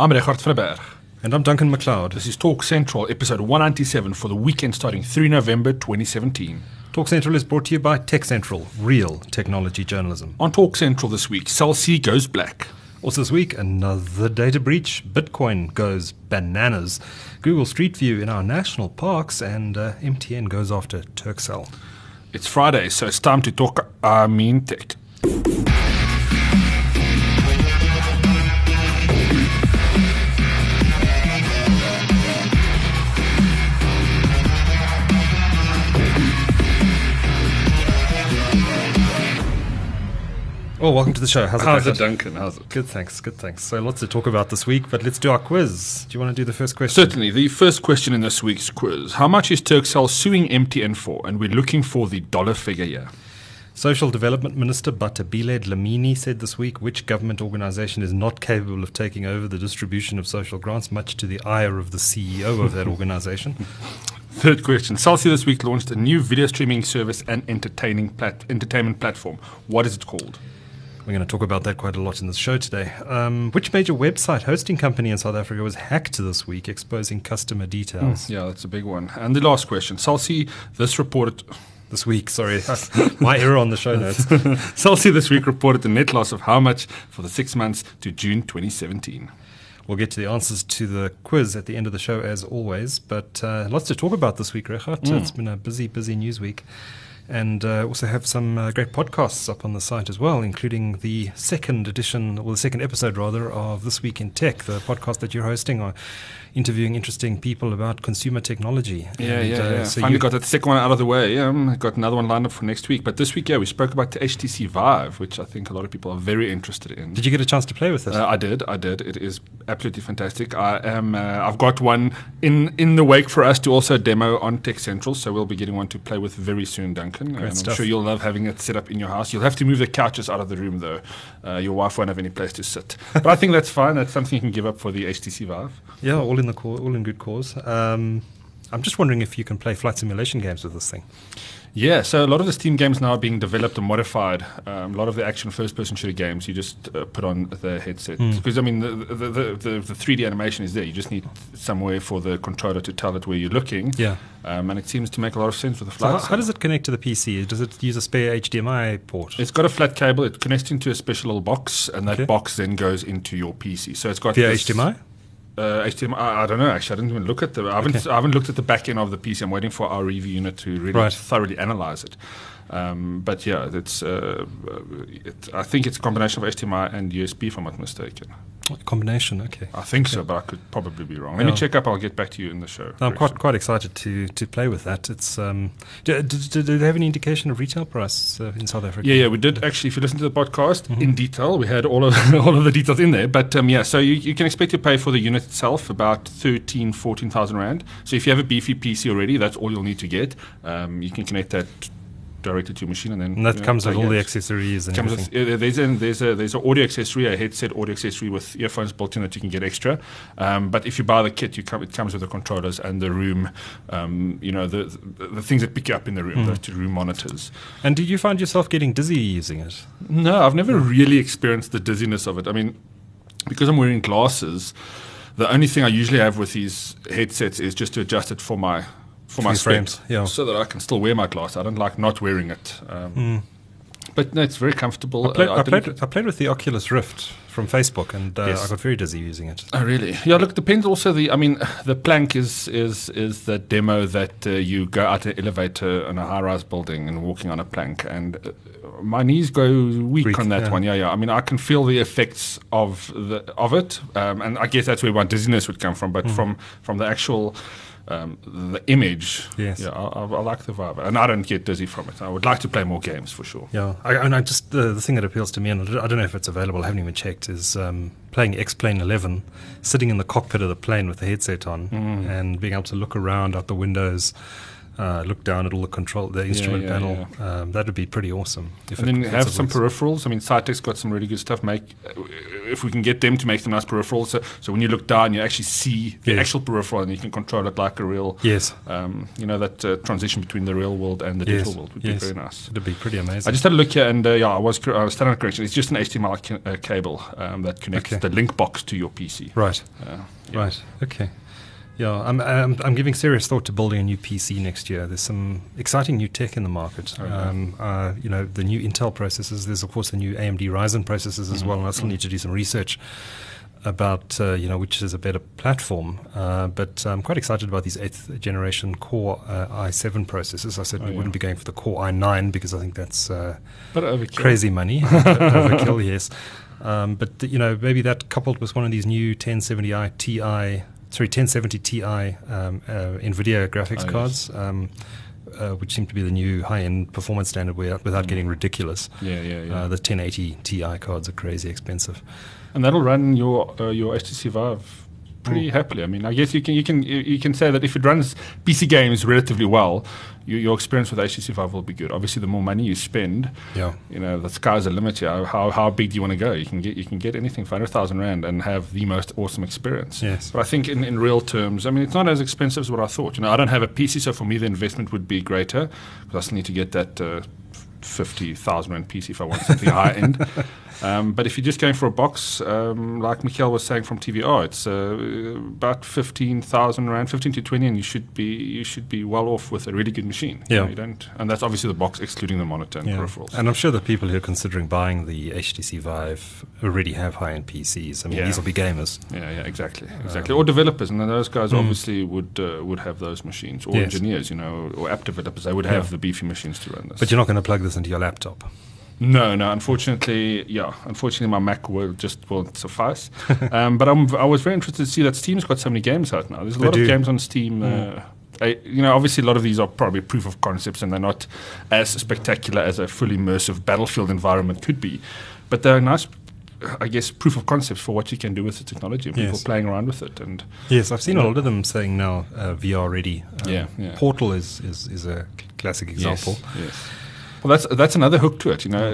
I'm Richard Verberg. And I'm Duncan McLeod. This is Talk Central, episode 197 for the weekend starting 3 November 2017. Talk Central is brought to you by Tech Central, real technology journalism. On Talk Central this week, Cell C goes black. Also this week, another data breach. Bitcoin goes bananas. Google Street View in our national parks, and uh, MTN goes after Turkcell. It's Friday, so it's time to talk I mean tech. Well, welcome to the show. How's it, How's it, Duncan? How's it? Good, thanks. Good, thanks. So, lots to talk about this week, but let's do our quiz. Do you want to do the first question? Certainly. The first question in this week's quiz How much is Turkcell suing MTN for? And we're looking for the dollar figure here. Social Development Minister Bathabile Dlamini said this week which government organization is not capable of taking over the distribution of social grants, much to the ire of the CEO of that organization. Third question. Cell C this week launched a new video streaming service and entertaining plat- entertainment platform. What is it called? We're going to talk about that quite a lot in this show today. Um, which major website hosting company in South Africa was hacked this week, exposing customer details? Yeah, that's a big one. And the last question. Cell C this reported This week, sorry. My error on the show notes. Cell C this week reported a net loss of how much for the six months to June 2017. We'll get to the answers to the quiz at the end of the show, as always. But uh, lots to talk about this week, Richard. Mm. It's been a busy, busy news week. And uh, also have some uh, great podcasts up on the site as well, including the second edition, or the second episode rather, of This Week in Tech, the podcast that you're hosting, or interviewing interesting people about consumer technology. Yeah, And, yeah, uh, yeah. so Finally got that second one out of the way. Um, got another one lined up for next week. But this week, yeah, we spoke about the HTC Vive, which I think a lot of people are very interested in. Did you get a chance to play with it? Uh, I did. I did. It is absolutely fantastic. I am. Uh, I've got one in in the wake for us to also demo on Tech Central, so we'll be getting one to play with very soon, Duncan. And I'm stuff. sure you'll love having it set up in your house. You'll have to move the couches out of the room though. Uh, your wife won't have any place to sit. But I think that's fine. That's something you can give up for the HTC Vive. yeah, all in the cau- all in good cause. Um, I'm just wondering if you can play flight simulation games with this thing. Yeah, so a lot of the Steam games now are being developed and modified. Um, a lot of the action first-person shooter games, you just uh, put on the headset because I mean the the, the, the the 3D animation is there. You just need somewhere for the controller to tell it where you're looking. Yeah. um, and it seems to make a lot of sense with the So how, how does it connect to the PC? Does it use a spare HDMI port? It's got a flat cable. It connects into a special little box, and that Okay. box then goes into your PC. So it's got Via HDMI? Uh, HDMI. I, I don't know. Actually, I didn't even look at the. I haven't. Okay. I haven't looked at the back end of the PC. I'm waiting for our review unit to really Right. thoroughly analyze it. Um, but yeah, it's. Uh, uh, it, I think it's a combination of HDMI and USB, if I'm not mistaken. Combination, okay. I think so, but I could probably be wrong. Let me check up. I'll get back to you in the show. No, I'm quite soon. quite excited to to play with that. It's um, do, do, do do they have any indication of retail price uh, in South Africa? Yeah, yeah, we did actually. If you listen to the podcast Mm-hmm. in detail, we had all of all of the details in there. But um, yeah, so you, you can expect to pay for the unit itself about 13, 14,000 rand. So if you have a beefy PC already, that's all you'll need to get. Um, you can connect that directly to your machine, and then and that you know, comes with all the accessories and Comes everything. with, uh, there's an there's a there's an audio accessory, a headset audio accessory with earphones built in that you can get extra. Um, but if you buy the kit, you come, it comes with the controllers and the room, um, you know, the, the the things that pick you up in the room, Mm. those two room monitors. And did you find yourself getting dizzy using it? No, I've never really experienced the dizziness of it. I mean, because I'm wearing glasses, the only thing I usually have with these headsets is just to adjust it for my for my frames, yeah. so that I can still wear my glass. I don't like not wearing it. Um, But no, it's very comfortable. I played, Uh, I, didn't- played, I played with the Oculus Rift from Facebook, and uh, Yes. I got very dizzy using it. Oh really? Yeah. Look, depends. Also, the I mean, the plank is is is the demo that uh, you go out an elevator in a high-rise building and walking on a plank, and uh, my knees go weak, Weak, on that yeah. one. Yeah, yeah. I mean, I can feel the effects of the of it, um, and I guess that's where my dizziness would come from. But from from the actual um, the image, Yes. yeah, I, I, I like the Vive, and I don't get dizzy from it. I would like to play more games for sure. Yeah, I, and I just the, the thing that appeals to me, and I don't- I don't know if it's available. I haven't even checked. Is um, playing X Plane Eleven, sitting in the cockpit of the plane with the headset on, Mm. and being able to look around out the windows. Uh, look down at all the control, the instrument yeah, panel. Um, that would be pretty awesome. and then have some peripherals. I mean, Saitek's got some really good stuff. Make if we can get them to make some nice peripherals, so, so when you look down, you actually see the actual peripheral, and you can control it like a real. Yes. Um, you know that uh, transition between the real world and the Yes. digital world would yes. be very nice. It'd be pretty amazing. I just had a look here, and uh, yeah, I was I was standing on correction. It's just an HDMI ca- uh, cable um, that connects Okay. the link box to your PC. right. Uh, yeah. Right. Okay. Yeah, I'm, I'm I'm giving serious thought to building a new PC next year. There's some exciting new tech in the market. Oh, yeah. Um, uh, you know, the new Intel processors. There's of course the new AMD Ryzen processors as Mhm. well. And I still need to do some research about uh, you know which is a better platform. Uh, but I'm quite excited about these eighth generation Core uh, i7 processors. I said Oh, yeah. wouldn't be going for the Core i9 because I think that's uh, crazy money, overkill, yes. Um, but you know, maybe that coupled with one of these new 1070i Ti, sorry, 1070 Ti um, uh, Nvidia graphics Oh, yes. cards, um, uh, which seem to be the new high-end performance standard without, without Mm. getting ridiculous. Yeah, yeah, yeah. Uh, the 1080 Ti cards are crazy expensive. and that'll run your uh, your HTC Vive pretty Mm. happily. I mean, I guess you can you can you you can say that if it runs PC games relatively well, you, your experience with HTC Vive will be good. Obviously, the more money you spend, Yeah. you know, the sky's the limit here. How how big do you want to go? You can get you can get anything for hundred thousand rand and have the most awesome experience. Yes. But I think in, in real terms, I mean, it's not as expensive as what I thought. You know, I don't have a PC, so for me the investment would be greater because I still need to get that uh, fifty thousand rand PC if I want something high end. Um, but if you're just going for a box, um, like Mikhail was saying from TVR, it's uh, about fifteen thousand rand, fifteen to twenty, and you should be you should be well off with a really good machine. You Yeah. know, you don't, and that's obviously the box excluding the monitor and Yeah. peripherals. And I'm sure the people who are considering buying the HTC Vive already have high-end PCs. I mean, Yeah. these will be gamers. Yeah, yeah, exactly, exactly. or developers, and then those guys Mm. obviously would uh, would have those machines, or Yes. engineers, you know, or app developers. They would Yeah. have the beefy machines to run this. But you're not going to plug this into your laptop. no, no. Unfortunately, yeah. Unfortunately, my Mac will just won't suffice. um, but I'm, I was very interested to see that Steam's got so many games out now. There's a lot of games on Steam. Mm. Uh, I, you know, obviously, a lot of these are probably proof of concepts, and they're not as spectacular as a fully immersive battlefield environment could be. But they're nice, I guess, proof of concepts for what you can do with the technology and people Yes. playing around with it. And Yes, I've seen a lot of them saying now uh, VR ready. Um, Yeah, yeah. Portal is, is, is a classic example. Yes, yes. Well, that's that's another hook to it. You know,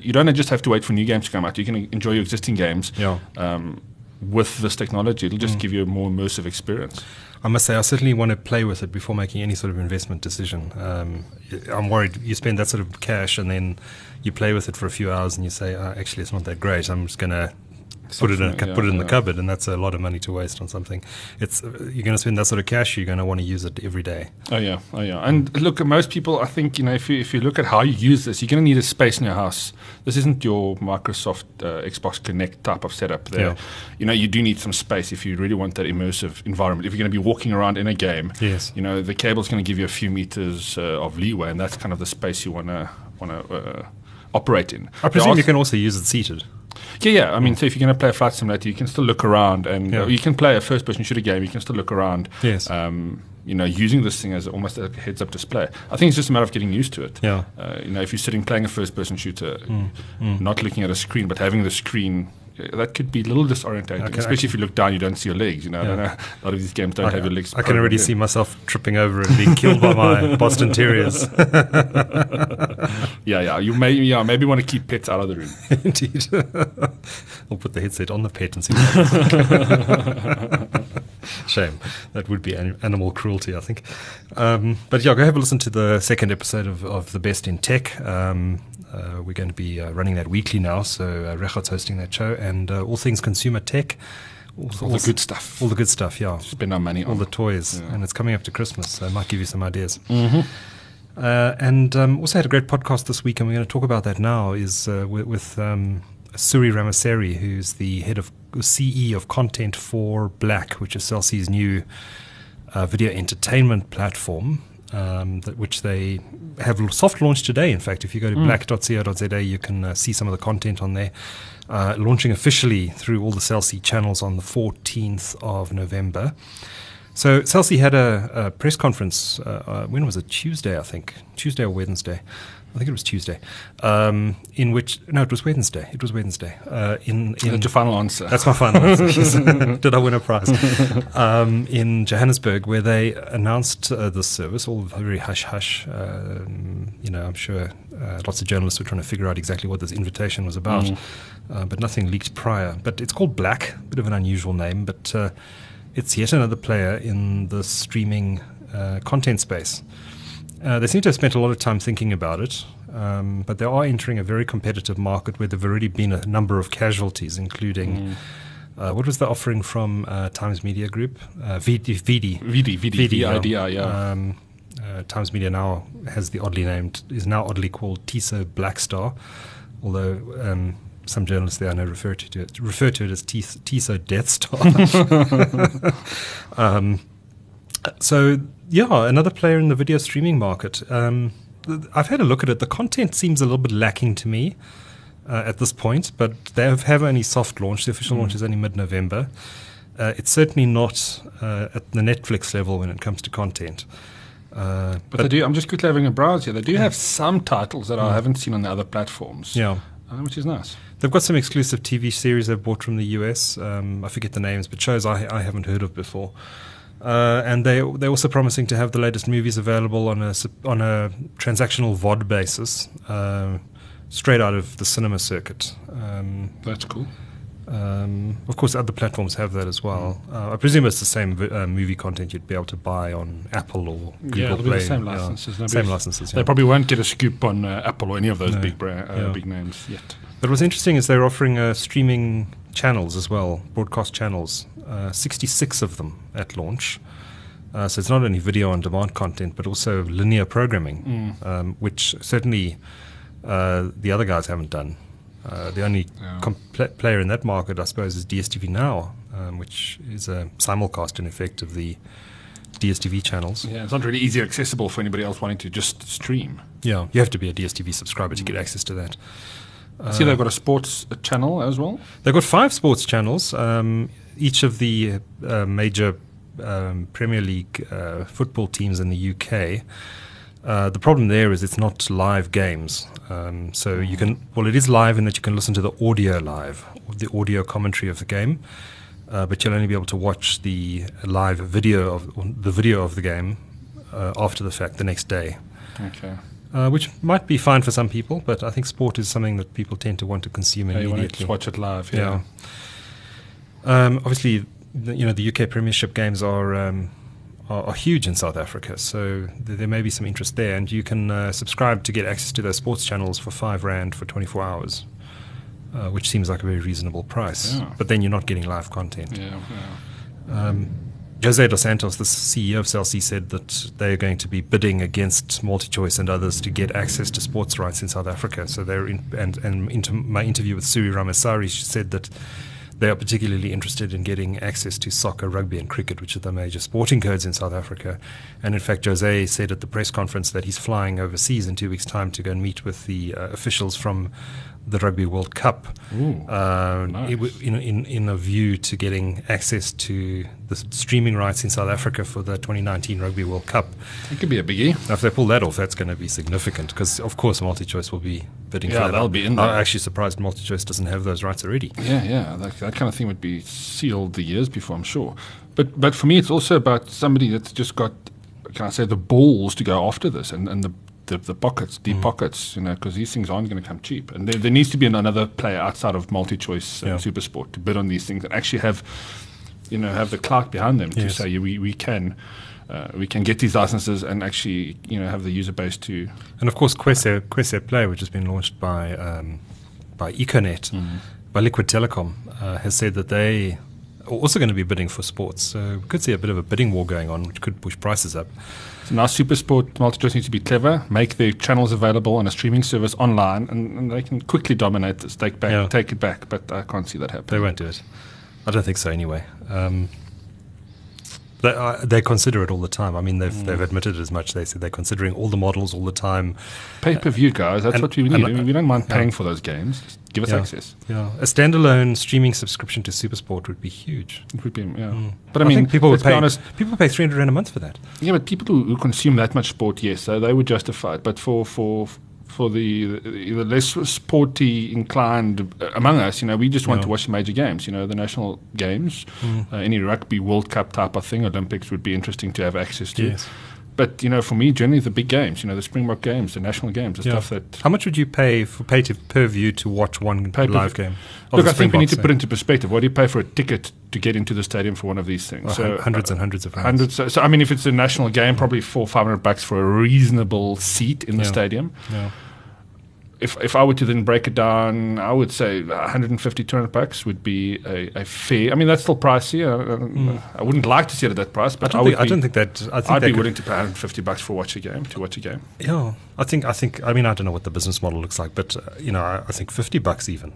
you don't just have to wait for new games to come out. You can enjoy your existing games Yeah. um, with this technology. It'll just Mm. give you a more immersive experience. I must say, I certainly want to play with it before making any sort of investment decision. Um, I'm worried you spend that sort of cash and then you play with it for a few hours and you say, oh, actually, it's not that great. I'm just going to put it in, a, Soften put it in yeah, the cupboard, and that's a lot of money to waste on something. It's you're going to spend that sort of cash. You're going to want to use it every day. Oh yeah, oh yeah. And look, most people, I think, you know, if you if you look at how you use this, you're going to need a space in your house. This isn't your Microsoft uh, Xbox Kinect type of setup. There, Yeah. you know, you do need some space if you really want that immersive environment. If you're going to be walking around in a game, Yes. you know, the cable's going to give you a few meters uh, of leeway, and that's kind of the space you want to want to uh, operate in. I presume you can also use it seated. Yeah, yeah. I mean, so if you're going to play a flight simulator, you can still look around, and Yeah. you can play a first-person shooter game. You can still look around. Yes. Um, you know, using this thing as almost a heads-up display. I think it's just a matter of getting used to it. Yeah. Uh, you know, if you're sitting playing a first-person shooter, Mm, mm. not looking at a screen, but having the screen. That could be a little disorientating, I especially if you look down, you don't see your legs. You know, Yeah. a lot of these games don't I, have your legs. I can already see myself tripping over and being killed by my Boston Terriers. Yeah, yeah. You may, yeah, maybe want to keep pets out of the room. Indeed. I'll put the headset on the pet and see what. Shame. That would be animal cruelty, I think. Um, but yeah, go have a listen to the second episode of, of The Best in Tech. Um, uh, we're going to be uh, running that weekly now, so uh, Regardt's hosting that show, and uh, all things consumer tech. All, All the good stuff. All the good stuff, yeah. Spend our money All on. the toys. Yeah. And it's coming up to Christmas, so it might give you some ideas. mm-hmm. Uh, and um, also had a great podcast this week, and we're going to talk about that now. Is uh, with, with um, Suri Ramaseri, who's the head of CE of content for Black, which is Cell C's new uh, video entertainment platform, um, that, which they have soft launched today. In fact, if you go to Mm. black.co.za, you can uh, see some of the content on there. Uh, launching officially through all the Cell C channels on the 14th of November. So Cell C had a, a press conference. Uh, uh, when was it? Tuesday, I think. Tuesday or Wednesday. I think it was Tuesday, um, in which no, it was Wednesday. It was Wednesday. Uh, in in That's your final answer. that's my final answer. Did I win a prize? Um, in Johannesburg, where they announced uh, this service, all very hush hush. Um, you know, I'm sure uh, lots of journalists were trying to figure out exactly what this invitation was about, Mm. uh, but nothing leaked prior. But it's called Black, a bit of an unusual name, but uh, it's yet another player in the streaming uh, content space. Uh, they seem to have spent a lot of time thinking about it, um, but they are entering a very competitive market where there have already been a number of casualties, including uh, what was the offering from uh, Times Media Group? Uh, VD, VD, VD, VD, VIDI, yeah. Um, uh, Times Media now has the oddly named, is now oddly called TISO Blackstar, although um, some journalists there I know refer to it, refer to it as TIS- TISO Death Star. um, so yeah, another player in the video streaming market. Um, I've had a look at it. The content seems a little bit lacking to me uh, at this point, but they have, have only soft launched. The official launch is only mid-November. Uh, it's certainly not uh, at the Netflix level when it comes to content. Uh, But, they do. I'm just quickly having a browse here. They do have some titles that I haven't seen on the other platforms. yeah, uh, which is nice. they've got some exclusive TV series they've bought from the US. Um, I forget the names, but shows I, I haven't heard of before. Uh, and they they're also promising to have the latest movies available on a on a transactional VOD basis, uh, straight out of the cinema circuit. Um, That's cool. um, of course, other platforms have that as well. Uh, I presume it's the same uh, movie content you'd be able to buy on Apple or Google yeah, Play. be the same yeah. licenses. Same Nobody's- licenses. They probably won't get a scoop on uh, Apple or any of those No. big bra- uh, Yeah. big names yet. But what's interesting is they're offering a streaming channels as well, broadcast channels, uh, 66 of them at launch. Uh, so it's not only video on demand content, but also linear programming, um, which certainly uh, the other guys haven't done. Uh, the only Yeah. player in that market, I suppose, is DSTV Now, um, which is a simulcast in effect of the DSTV channels. Yeah, it's not really easy accessible for anybody else wanting to just stream. Yeah, you have to be a DSTV subscriber to get access to that. I see they've got a sports channel as well. They've got five sports channels. Um, each of the uh, major um, Premier League uh, football teams in the UK. Uh, the problem there is it's not live games. Um, so you can, well, it is live in that you can listen to the audio live, the audio commentary of the game, uh, but you'll only be able to watch the live video of the video of the game uh, after the fact the next day. Okay. Uh, which might be fine for some people, but I think sport is something that people tend to want to consume Yeah, you want to immediately. watch it live. Yeah. Yeah. Um, obviously, the, you know the UK Premiership games are, um, are are huge in South Africa, so th- there may be some interest there. And you can uh, subscribe to get access to those sports channels for five rand for 24 hours, uh, which seems like a very reasonable price. Yeah. But then you're not getting live content. Yeah. yeah. Um, Jose dos Santos, the CEO of Cell said that they are going to be bidding against MultiChoice and others to get access to sports rights in South Africa. So they're in, and and into my interview with Suri Ramasari, she said that they are particularly interested in getting access to soccer, rugby, and cricket, which are the major sporting codes in South Africa. And in fact, Jose said at the press conference that he's flying overseas in two weeks' time to go and meet with the uh, officials from the Rugby World Cup Ooh, uh, nice. in, in, in a view to getting access to the streaming rights in South Africa for the 2019 Rugby World Cup. It could be a biggie. Now, if they pull that off, that's going to be significant because, of course, MultiChoice will be bidding Yeah, for that. they'll be in there. I'm actually surprised MultiChoice doesn't have those rights already. Yeah, yeah, that, that kind of thing would be sealed the years before, I'm sure. But but for me, it's also about somebody that's just got, can I say, the balls to go after this and, and the, the the pockets, deep Mm. pockets, you know, because these things aren't going to come cheap. And there, there needs to be an, another player outside of multi-choice Yeah. and supersport to bid on these things and actually have, you know, have the clout behind them to say yeah, we we can. Uh, we can get these licenses and actually, you know, have the user base to. And of course, Kwese, Kwese Play, which has been launched by um, by Econet, Mm. by Liquid Telecom, uh, has said that they are also going to be bidding for sports. So we could see a bit of a bidding war going on, which could push prices up. So now Supersport multi-choice needs to be clever, make their channels available on a streaming service online, and, and they can quickly dominate this, take back, Yeah. take it back. But I can't see that happening. They won't do it. I don't think so anyway. Um, they, uh, they consider it all the time. I mean, they've, Mm. they've admitted as much. They said they're considering all the models all the time. Pay per view, guys. That's and- what we need. and- I mean, we don't mind yeah. paying for those games. Just give us Yeah. access. Yeah, a standalone streaming subscription to SuperSport would be huge. It would be, yeah. Mm. But I mean, think people would pay. honest. People pay three hundred rand a month for that. Yeah, but people who, who consume that much sport, yes, so they would justify it. But for for for the, the, less sporty inclined among us, you know, we just want Yeah. to watch the major games. You know, the national games, uh, any rugby World Cup type of thing, Olympics would be interesting to have access to. Yes. But you know, for me, generally the big games, you know, the Springbok games, the national games, the Yeah. stuff that. How much would you pay for pay to per view to watch one Pay live game? Look, I think we need to put into perspective. What do you pay for a ticket to get into the stadium for one of these things? Well, hun- hundreds and uh, hundreds of. Hundreds. So, so, I mean, if it's a national game, probably four, five hundred bucks for a reasonable seat in the Yeah. stadium. Yeah. If if I were to then break it down, I would say 150, 200 bucks would be a, a fair. I mean, that's still pricey. Uh, I wouldn't like to see it at that price, but I, don't, would. think, I don't think that. I think I'd that be willing to pay 150 bucks for watch a game to watch a game. Yeah, I think. I think. I mean, I don't know what the business model looks like, but uh, you know, I, I think fifty bucks even.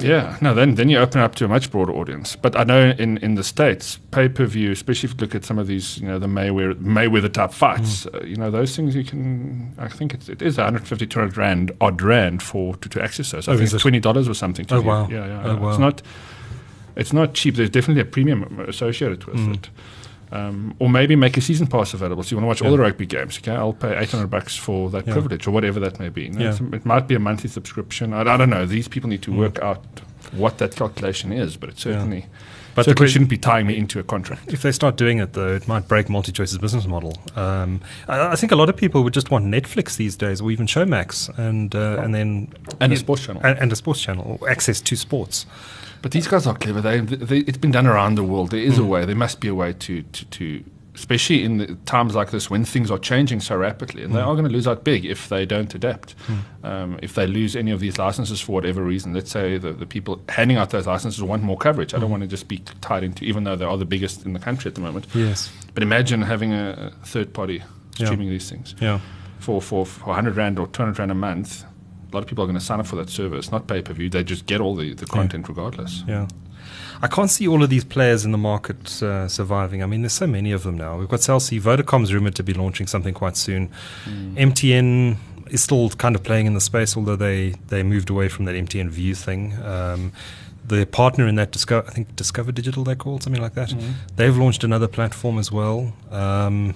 Yeah, no, then then you open up to a much broader audience. But I know in, in the states, pay per view, especially if you look at some of these, you know, the Mayweather Mayweather type fights, uh, you know, those things you can. I think it's, it is 150, 200 rand odd rand for to, to access those. I Oh, think it's twenty dollars or something. To Oh, view. wow. Yeah, yeah. Oh, yeah. wow. It's not. It's not cheap. There's definitely a premium associated with Mm. it. Um, or maybe make a season pass available. So you want to watch all the rugby games. Okay, I'll pay eight hundred bucks for that Yeah. privilege or whatever that may be. You know, Yeah. It might be a monthly subscription. I, I don't know. These people need to Mm. work out what that calculation is, but it certainly, But que- shouldn't be tying me into a contract. If they start doing it, though, it might break MultiChoice's business model. Um, I, I think a lot of people would just want Netflix these days, or even Showmax, and uh, and then And a sports channel. and, and a sports channel, or access to sports. But these guys are clever. They, they, it's been done around the world. There is Mm. a way. There must be a way to, to, to especially in the times like this when things are changing so rapidly, and they Mm. are going to lose out big if they don't adapt. Um, if they lose any of these licenses for whatever reason, let's say the, the people handing out those licenses want more coverage. I don't Mm. want to just be tied into, even though they are the biggest in the country at the moment. Yes. But imagine having a, a third party Yeah. streaming these things Yeah. for, for, for 100 Rand or 200 Rand a month. A lot of people are going to sign up for that service, not pay per view. They just get all the, the content regardless. Yeah. I can't see all of these players in the market uh, surviving. I mean, there's so many of them now. We've got Cell C. Vodacom's rumored to be launching something quite soon. MTN is still kind of playing in the space, although they, they moved away from that MTN View thing. Um, the partner in that, Discover, I think Discover Digital, they're called, something like that. They've launched another platform as well. Um,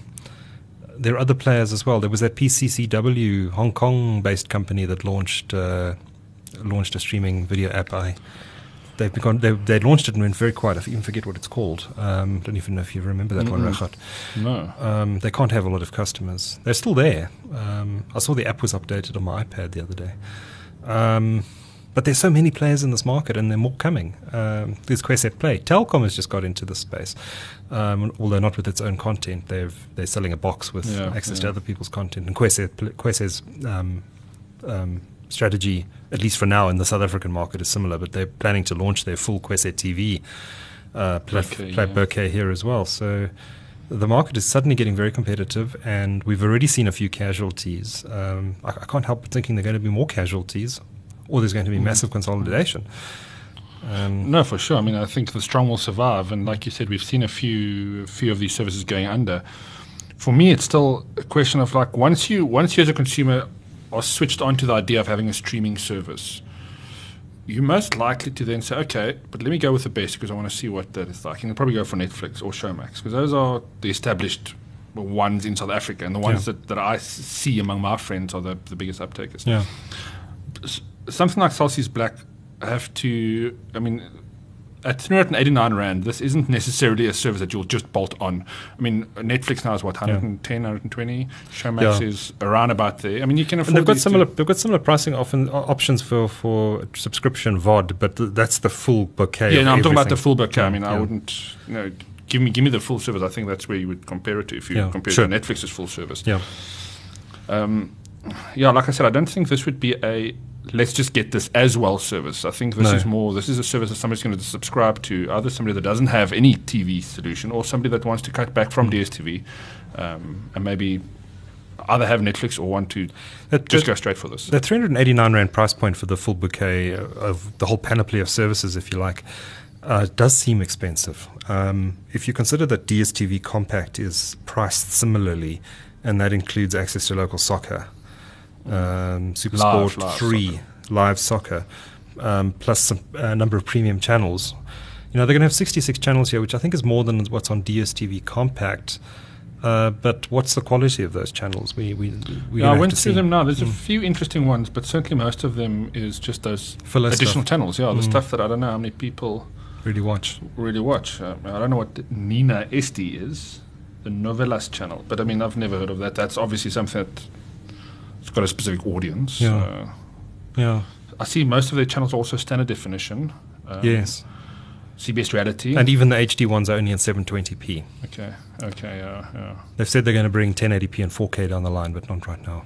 there are other players as well. There was that PCCW Hong Kong based company that launched uh, launched a streaming video app. I they've become they they launched it and went very quiet. I even forget what it's called. Um, don't even know if you remember that one, Mm-mm. Rachat. No. Um, they can't have a lot of customers. They're still there. Um, I saw the app was updated on my iPad the other day. But there's so many players in this market, and there are more coming. Um, there's Kwese Play. Telkom has just got into this space, um, although not with its own content. They've they're selling a box with Yeah, access yeah. to other people's content. And Kwese, Pl- um, um, strategy, at least for now, in the South African market, is similar. But they're planning to launch their full Kwese TV uh, plat- Bouquet, plat- yeah. bouquet here as well. So the market is suddenly getting very competitive, and we've already seen a few casualties. Um, I, I can't help but thinking there are going to be more casualties, or there's going to be massive consolidation. Um, No, for sure. I mean, I think the strong will survive, and like you said, we've seen a few, few of these services going under. For me, it's still a question of like once you, once you as a consumer are switched onto the idea of having a streaming service, you're most likely to then say, okay, but let me go with the best because I want to see what that is like. And you'll probably go for Netflix or Showmax because those are the established ones in South Africa, and the ones Yeah. that, I see among my friends are the, the biggest uptakers yeah, something like Cell C's Black have to, I mean, at 389 Rand, this isn't necessarily a service that you'll just bolt on. I mean, Netflix now is what, 110, 120? Showmax Yeah. is around about there. I mean, you can afford and they've got similar. to- They've got similar pricing often, o- options for for subscription VOD, but th- that's the full bouquet. yeah, no, I'm talking about the full bouquet. I mean, I wouldn't, you know, give me, give me the full service. I think that's where you would compare it to if you Yeah, compare sure. it to Netflix's full service. Yeah, Um, yeah, like I said, I don't think this would be a let's just get this as well service. I think this No. is more this is a service that somebody's going to subscribe to, either somebody that doesn't have any TV solution or somebody that wants to cut back Hmm. from DSTV um, and maybe either have Netflix or want to That- just that- go straight for this. The 389 Rand price point for the full bouquet of the whole panoply of services, if you like, uh, does seem expensive. Um, if you consider that DSTV Compact is priced similarly, and that includes access to local soccer, um, Super Live- Sport live 3, soccer. live soccer, um, plus some, a number of premium channels. You know, they're going to have 66 channels here, which I think is more than what's on DSTV Compact. Uh, but what's the quality of those channels? We we we yeah, I went through them now. There's mm. a few interesting ones, but certainly most of them is just those Filler additional stuff. channels. Yeah, the Mm. stuff that I don't know how many people really watch. really watch. Uh, I don't know what Nina Esti is, the Novelas channel, but I mean I've never heard of that. That's obviously something that it's got a specific audience. Yeah. Uh, Yeah. I see most of their channels are also standard definition. Um, yes. CBS Reality. And even the HD ones are only in 720p. okay, okay, yeah, yeah. They've said they're going to bring 1080p and 4K down the line, but not right now.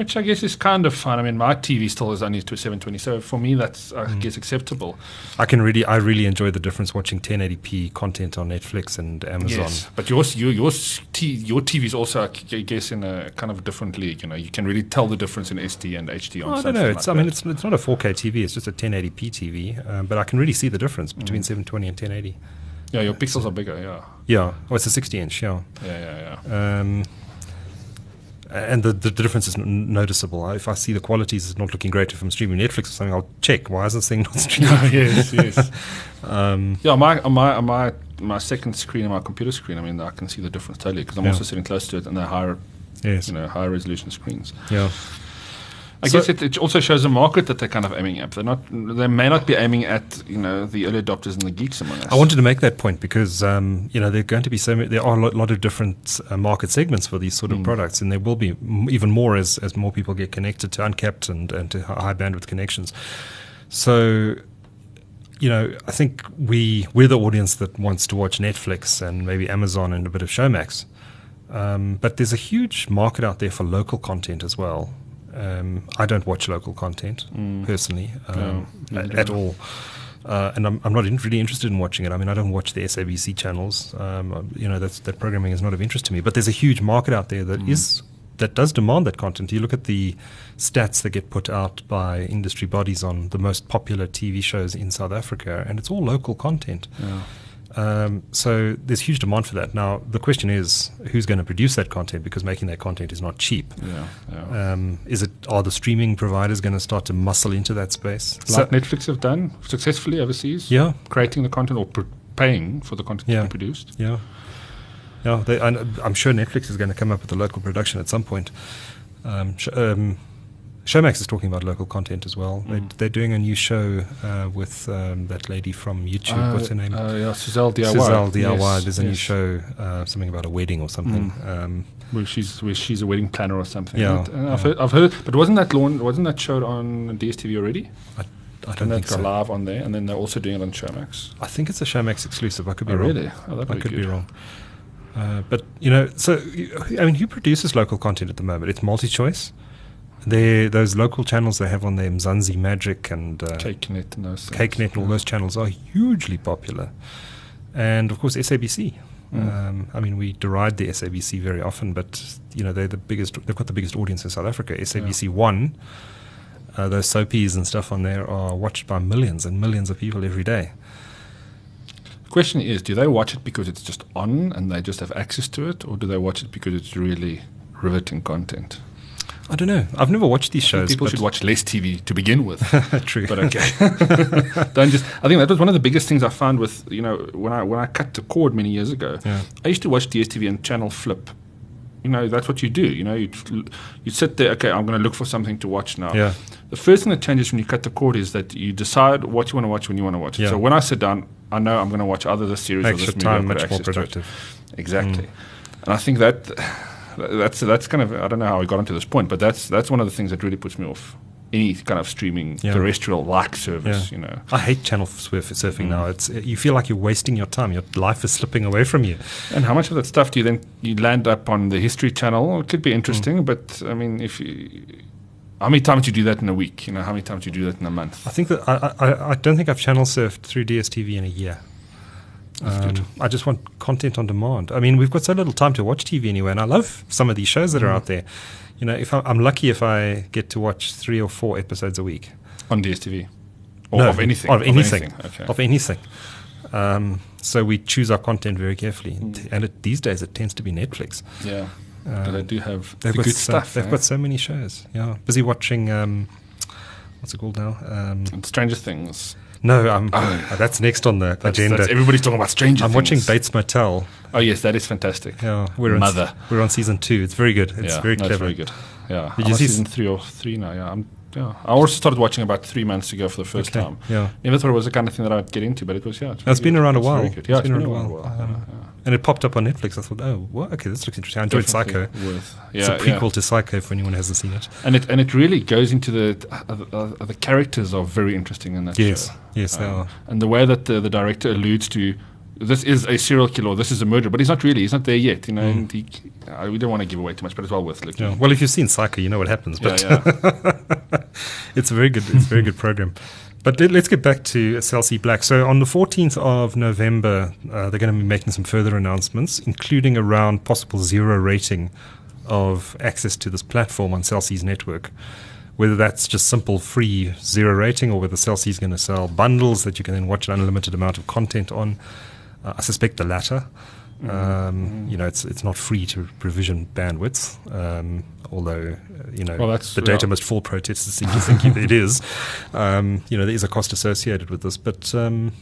Which I guess is kind of fun. I mean, my TV still is only to 720, so for me that's I Mm. guess acceptable. I can really, I really enjoy the difference watching 1080p content on Netflix and Amazon. Yes, but yours, your your t- your TV is also, I guess, in a kind of a different league. You know, you can really tell the difference in SD and HD on. Oh, I don't know. Like It's, I mean, that. it's it's not a 4K TV. It's just a 1080p TV. Um, but I can really see the difference between Mm. 720 and 1080. yeah, your pixels are bigger. Yeah, Yeah. Oh, it's a 60 inch. Yeah. yeah, yeah, yeah. Um, and the, the difference is n- noticeable. If I see the qualities is not looking great if I'm streaming Netflix or something, I'll check. Why is this thing not streaming? yes, yes. Um, Yeah, my my my my second screen and my computer screen. I mean, I can see the difference totally because I'm Yeah. also sitting close to it, and they're higher, yes. you know, higher resolution screens. Yeah. I So- guess it, it also shows a market that they're kind of aiming at. They're not. They may not be aiming at you know the early adopters and the geeks among us. I wanted to make that point because um, you know there are going to be so many, there are a lot, of different uh, market segments for these sort of Mm. products, and there will be even more as as more people get connected to uncapped and and to high bandwidth connections. So. You know, I think we we're the audience that wants to watch Netflix and maybe Amazon and a bit of Showmax, um, but there's a huge market out there for local content as well. Um, I don't watch local content Mm. personally um, No, at, at all. Uh, and I'm, I'm not in, really interested in watching it. I mean, I don't watch the SABC channels. Um, you know, that's, that programming is not of interest to me. But there's a huge market out there that Mm. is that does demand that content. You look at the stats that get put out by industry bodies on the most popular TV shows in South Africa, and it's all local content. Yeah. Um, so there's huge demand for that. Now the question is, who's going to produce that content? Because making that content is not cheap. Yeah, yeah. Um, is it are the streaming providers going to start to muscle into that space? like Netflix have done successfully overseas, yeah, creating the content or pr- paying for the content Yeah. to be produced. Yeah, yeah. They, I, I'm sure Netflix is going to come up with a local production at some point. Um, sh- um, Showmax is talking about local content as well. They, Mm. they're doing a new show uh, with um, that lady from YouTube. Uh, What's her name? Uh, yeah, Suzelle DIY. Suzelle DIY. Yes, There's a new show, uh, something about a wedding or something. Mm. Um, Where she's where she's a wedding planner or something. Yeah, And I've, heard, I've heard, but wasn't that lawn, wasn't that show on DSTV already? I And don't that think so. live on there, and then they're also doing it on Showmax. I think it's a Showmax exclusive. I could be Oh, wrong. really? Oh, I could good. be wrong. Uh, but you know, so I mean, who produces local content at the moment? It's multi-choice. They those local channels they have on there, Mzansi Magic and uh, kykNET and those. kykNET and all Yeah. those channels are hugely popular. And of course, SABC. Mm. Um, I mean, we deride the SABC very often, but you know they're the biggest. They've got the biggest audience in South Africa. SABC One, uh, those soapies and stuff on there are watched by millions and millions of people every day. The question is, do they watch it because it's just on and they just have access to it, or do they watch it because it's really riveting content? I don't know. I've never watched these shows. people should watch less TV to begin with. True. but okay. Don't just. I think that was one of the biggest things I found with you know when I when I cut the cord many years ago. Yeah. I used to watch DSTV and channel flip. You know that's what you do. You know you you sit there. Okay, I'm going to look for something to watch now. Yeah. The first thing that changes when you cut the cord is that you decide what you want to watch when you want to watch it. Yeah. So when I sit down, I know I'm going to watch either this series or this your movie. time I've much more access to it. productive. Exactly. Mm. And I think that that's that's kind of I don't know how we got onto this point, but that's that's one of the things that really puts me off any kind of streaming Yeah. terrestrial like service. Yeah. You know. I hate channel surf- surfing Mm. now. It's you feel like you're wasting your time. Your life is slipping away from you. And how much of that stuff do you then you land up on the History Channel? It could be interesting, Mm. but I mean, if you, how many times do you do that in a week? You know, how many times do you do that in a month? I think that I, I, I don't think I've channel surfed through DSTV in a year. That's good. Um, I just want content on demand. I mean, we've got so little time to watch TV anyway, and I love some of these shows that are Mm. out there. You know, if I, I'm lucky if I get to watch three or four episodes a week on DSTV or No, of anything. of anything. Okay. of anything. Um, so we choose our content very carefully, Mm. and it, these days it tends to be Netflix. yeah, Um, but they do have They've the got good so, stuff. They've eh? got so many shows. Yeah, busy watching. Um, what's it called now? Um, Stranger Things. No, I'm, uh, that's next on the That's, agenda. that's- everybody's talking about Stranger I'm Things. watching Bates Motel. Oh yes, that is fantastic. Yeah, we're on, Mother. We're on season two. It's very good. It's yeah, very no, clever. very good. Yeah, Did I'm you on see season three or three now. Yeah, I'm. Yeah, I also started watching about three months ago for the first Okay, time. Yeah. Never thought it was the kind of thing that I'd get into, but it was. Yeah, it's, It's been good. around a while. Yeah, It's it's been been around a while. while. Um, yeah, yeah. And it popped up on Netflix. I thought, oh, what? Okay, this looks interesting. I enjoyed Psycho. Worth, It's a prequel yeah. to Psycho if anyone hasn't seen it. and it and it really goes into the uh, uh, the characters are very interesting in that Yes, show. yes, they Um, are. and the way that the, the director alludes to this is a serial killer, this is a murderer, but he's not really. He's not there yet. You know, Mm. and he, uh, we don't want to give away too much, but it's well worth looking. Yeah. Well, if you've seen Psycho, you know what happens. But yeah, yeah. it's a very good, it's a very good program. But let- let's get back to Cell Black. So on the 14th of November, uh, they're going to be making some further announcements, including around possible zero rating of access to this platform on Cell C's network. Whether that's just simple free zero rating, or whether Cell C is going to sell bundles that you can then watch an unlimited amount of content on. Uh, I suspect the latter. Um, You know, it's it's not free to provision bandwidth, um, although uh, you know Well, the data yeah. must fall protesters seem to think it is. Um, you know, there is a cost associated with this, but um,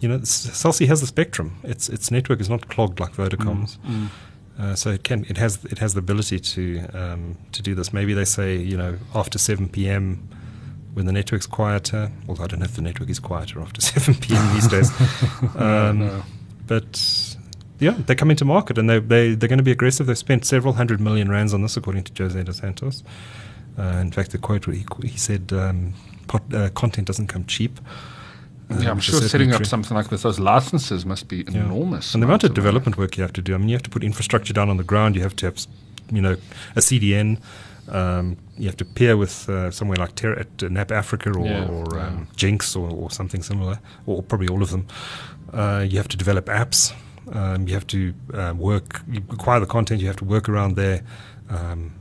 you know, Cell has the spectrum. Its its network is not clogged like Vodacom's. Mm. Uh, so it can it has it has the ability to um, to do this. Maybe they say you know after seven p.m. when the network's quieter. Although I don't know if the network is quieter after seven p.m. these days. Um, no. But yeah, they come into market and they they they're going to be aggressive. They've spent several hundred million rands on this, according to Jose dos Santos. Uh, in fact, the quote he, he said, um, pot, uh, "Content doesn't come cheap." Uh, yeah, I'm sure setting up true. something like this, those licenses must be Yeah. enormous. And the amount of development work you have to do. I mean, you have to put infrastructure down on the ground. You have to have, you know, a CDN. Um, you have to pair with uh, somewhere like Ter- at uh, NAP Africa or, Yeah, or yeah. um, Jinx or, or something similar, or probably all of them. Uh, you have to develop apps. Um, you have to uh, work, you acquire the content. You have to work around their um,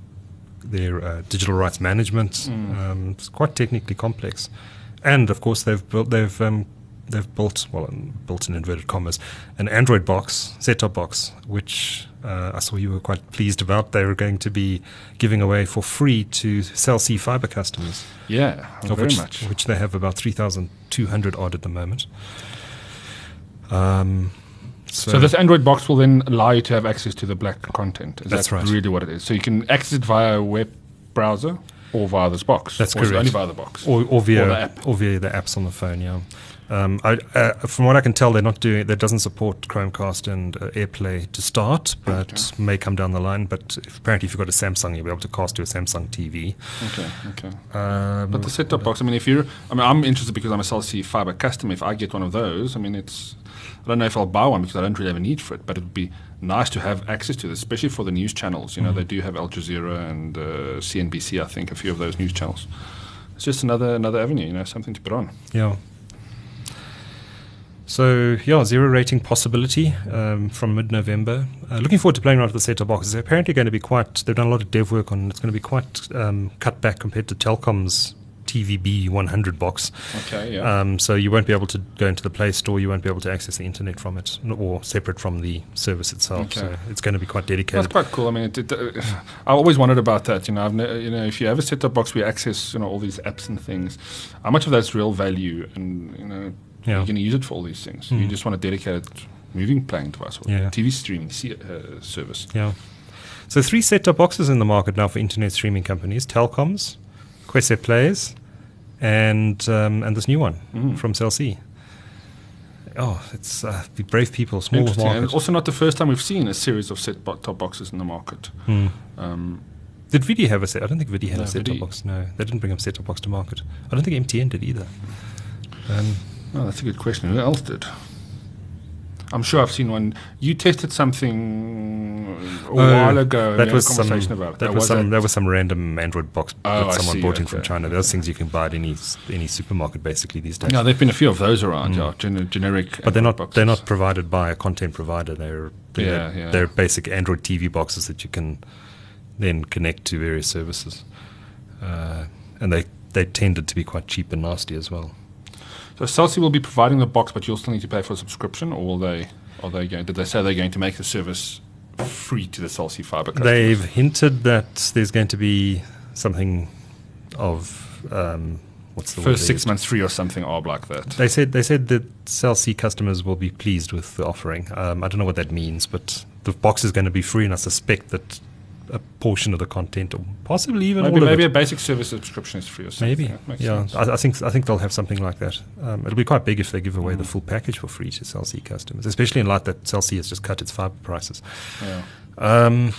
their uh, digital rights management. Mm. Um, it's quite technically complex, and of course they've built they've um, they've built well um, built in inverted commas an Android box set top box, which uh, I saw you were quite pleased about. They were going to be giving away for free to Cell C fiber customers, Yeah, of very which, much. which they have about three thousand two hundred odd at the moment. Um, so, So, this Android box will then allow you to have access to the black content. Is That's that right. really what it is? So you can access it via a web browser or via this box. That's or correct. Only via the box. or, or via Or the app. or via the apps on the phone. Yeah. Um, I, uh, from what I can tell, they're not doing. That doesn't support Chromecast and uh, AirPlay to start, but Okay. may come down the line. But if, apparently, if you've got a Samsung, you'll be able to cast to a Samsung TV. okay, okay. Um, But the set-top box, I mean, if you're, I mean, I'm interested because I'm a Cell C fiber customer. If I get one of those, I mean, it's, I don't know if I'll buy one because I don't really have a need for it, but it would be nice to have access to this, especially for the news channels. You know, they do have Al Jazeera and uh, CNBC, I think, a few of those news channels. It's just another another avenue, you know, something to put on. Yeah. So yeah, zero rating possibility um, from mid-November. Uh, looking forward to playing around with the set-top boxes. They're apparently going to be quite. They've done a lot of dev work on. It's going to be quite um, cut back compared to Telkom's TVB 100 box. Okay, yeah. Um, so you won't be able to go into the Play Store. You won't be able to access the internet from it, or separate from the service itself. Okay. So it's going to be quite dedicated. That's quite cool. I mean, it, it, uh, I always wondered about that. You know, I've ne- you know, if you have a set-top box we access, you know, all these apps and things, how much of that's real value, and you know, Yeah. you're going to use it for all these things. You Mm. just want a dedicated moving playing device or Yeah. TV streaming se- uh, service. Yeah. So three set-top boxes in the market now for internet streaming companies: Telkom's, Kwese Plays, and um, and this new one Mm. from Cell C. Oh, it's uh, the brave people, small Interesting. And also not the first time we've seen a series of set-top boxes in the market. Hmm. Um, Did Vidi have a set? I don't think Vidi had No, a set-top box. No, they didn't bring a set-top box to market. I don't think MTN did either. Um, oh, that's a good question. Who else did? I'm sure I've seen one. You tested something a Oh, while ago. that was some. conversation about it. That Uh, was some. that- That was some random Android box Oh, that someone see, brought in from China. Those okay. things you can buy at any any supermarket basically these days. Yeah, there've been a few of those around. Mm. Yeah, gen- generic. But they're not they're not provided by a content provider. They're they're, Yeah, yeah. they're basic Android TV boxes that you can then connect to various services, uh, and they they tended to be quite cheap and nasty as well. So Cell C will be providing the box, but you'll still need to pay for a subscription, or will they? Are they going? Did they say they're going to make the service free to the Cell C fiber customers? They've hinted that there's going to be something of um, what's the First six used? months free or something are like that. They said they said that Cell C customers will be pleased with the offering. Um, I don't know what that means, but the box is going to be free, and I suspect that a portion of the content, or possibly even Maybe, maybe a basic service subscription is free or something. maybe. Yeah. I, I think I think they'll have something like that. Um, it'll be quite big if they give away the Mm. full package for free to Cell C customers, especially in light that Cell C has just cut its fiber prices. yeah. Um,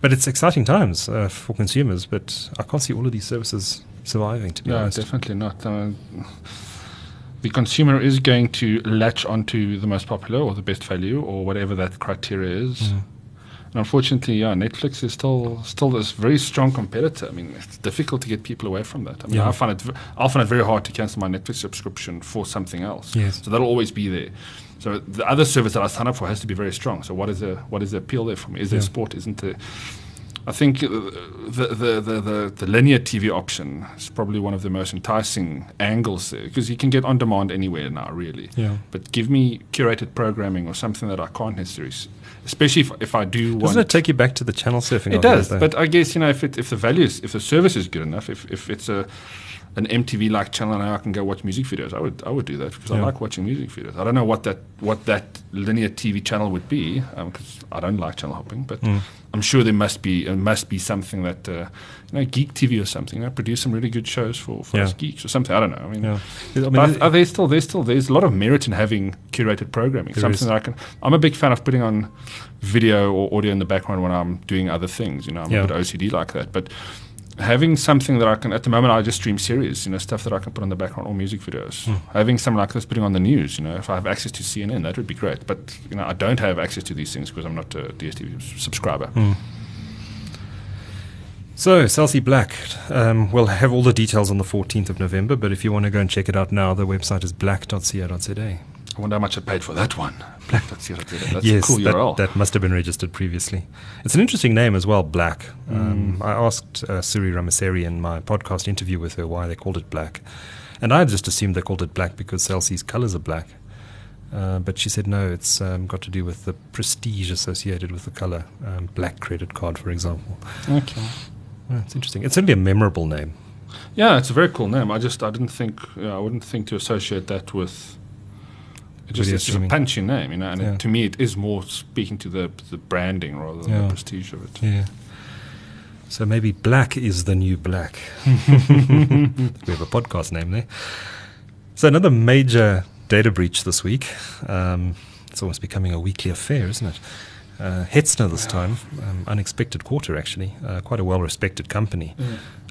but it's exciting times uh, for consumers. But I can't see all of these services surviving. To be No, honest, definitely not. Uh, the consumer is going to latch onto the most popular or the best value or whatever that criteria is. Mm. And unfortunately, yeah, Netflix is still still this very strong competitor. I mean, it's difficult to get people away from that. I mean, Yeah. I find it I find it very hard to cancel my Netflix subscription for something else. Yes. So that'll always be there. So the other service that I sign up for has to be very strong. So what is the what is the appeal there for me? Is there sport? Isn't there? I think uh, the, the, the, the, linear TV option is probably one of the most enticing angles there because you can get on demand anywhere now, really. Yeah. But give me curated programming or something that I can't necessarily, especially if, if I do want. Doesn't it take you back to the channel surfing? It does, but I guess you know if it, if the value is if the service is good enough, if, if it's a an MTV like channel and I can go watch music videos, I would I would do that because I like watching music videos. I don't know what that what that linear TV channel would be because I don't like channel hopping, but Mm. I'm sure there must be it must be something that uh, you know Geek TV or something. You know, produce some really good shows for, for Yeah. us geeks or something. I don't know. I mean. yeah. I mean, are there still there's still there's a lot of merit in having curated programming. There something is. that I can. I'm a big fan of putting on video or audio in the background when I'm doing other things. You know, I'm Yeah. a bit OCD like that. But having something that I can at the moment I just stream series. You know, stuff that I can put on the background or music videos. Hmm. Having something like this putting on the news. You know, if I have access to CNN, that would be great. But you know, I don't have access to these things because I'm not a DSTV subscriber. Mm. So, Cell C Black, um, we'll have all the details on the 14th of November, but if you want to go and check it out now, the website is black.co.za. I wonder how much I paid for that one. Black. That's, that's yes, a cool that, URL. that must have been registered previously. It's an interesting name as well, Black. Um, Mm. I asked uh, Suri Ramaseri in my podcast interview with her why they called it Black. And I had just assumed they called it Black because Cell C's colors are black. Uh, but she said no, it's um, got to do with the prestige associated with the color. Um, black credit card, for example. okay. It's interesting. It's certainly a memorable name. Yeah, it's a very cool name. I just I didn't think yeah, I wouldn't think to associate that with. It just, it's just a punchy name, you know, and Yeah. it, to me it is more speaking to the the branding rather than Yeah. the prestige of it. Yeah. So maybe black is the new black. we have a podcast name there. So another major data breach this week. Um, it's almost becoming a weekly affair, isn't it? Uh, Hetzner this time, um, unexpected quarter actually, uh, quite a well-respected company.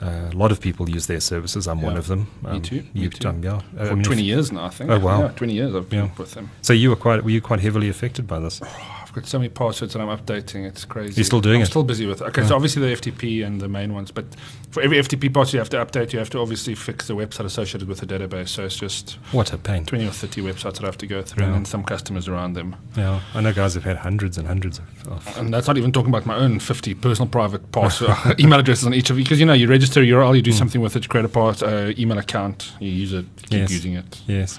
Uh, a lot of people use their services. I'm one of them. Me too, me You've too. done, yeah. Uh, I For mean, twenty years now, I think. Oh, wow. Yeah, twenty years I've been Yeah. with them. So you were quite, were you quite heavily affected by this? I've got so many passwords that I'm updating. It's crazy. You're still doing it. I'm it? still busy with it. Okay, Yeah. so obviously the FTP and the main ones, but for every FTP password you have to update, you have to obviously fix the website associated with the database. So it's just What a pain. 20 or 30 websites that I have to go through, Yeah. and then some customers around them. Yeah, I know guys have had hundreds and hundreds of. of And that's not even talking about my own 50 personal private password email addresses on each of you. Because, you know, you register a URL, you do something with it, you create a pass, uh, email account, you use it, keep Yes. using it. yes.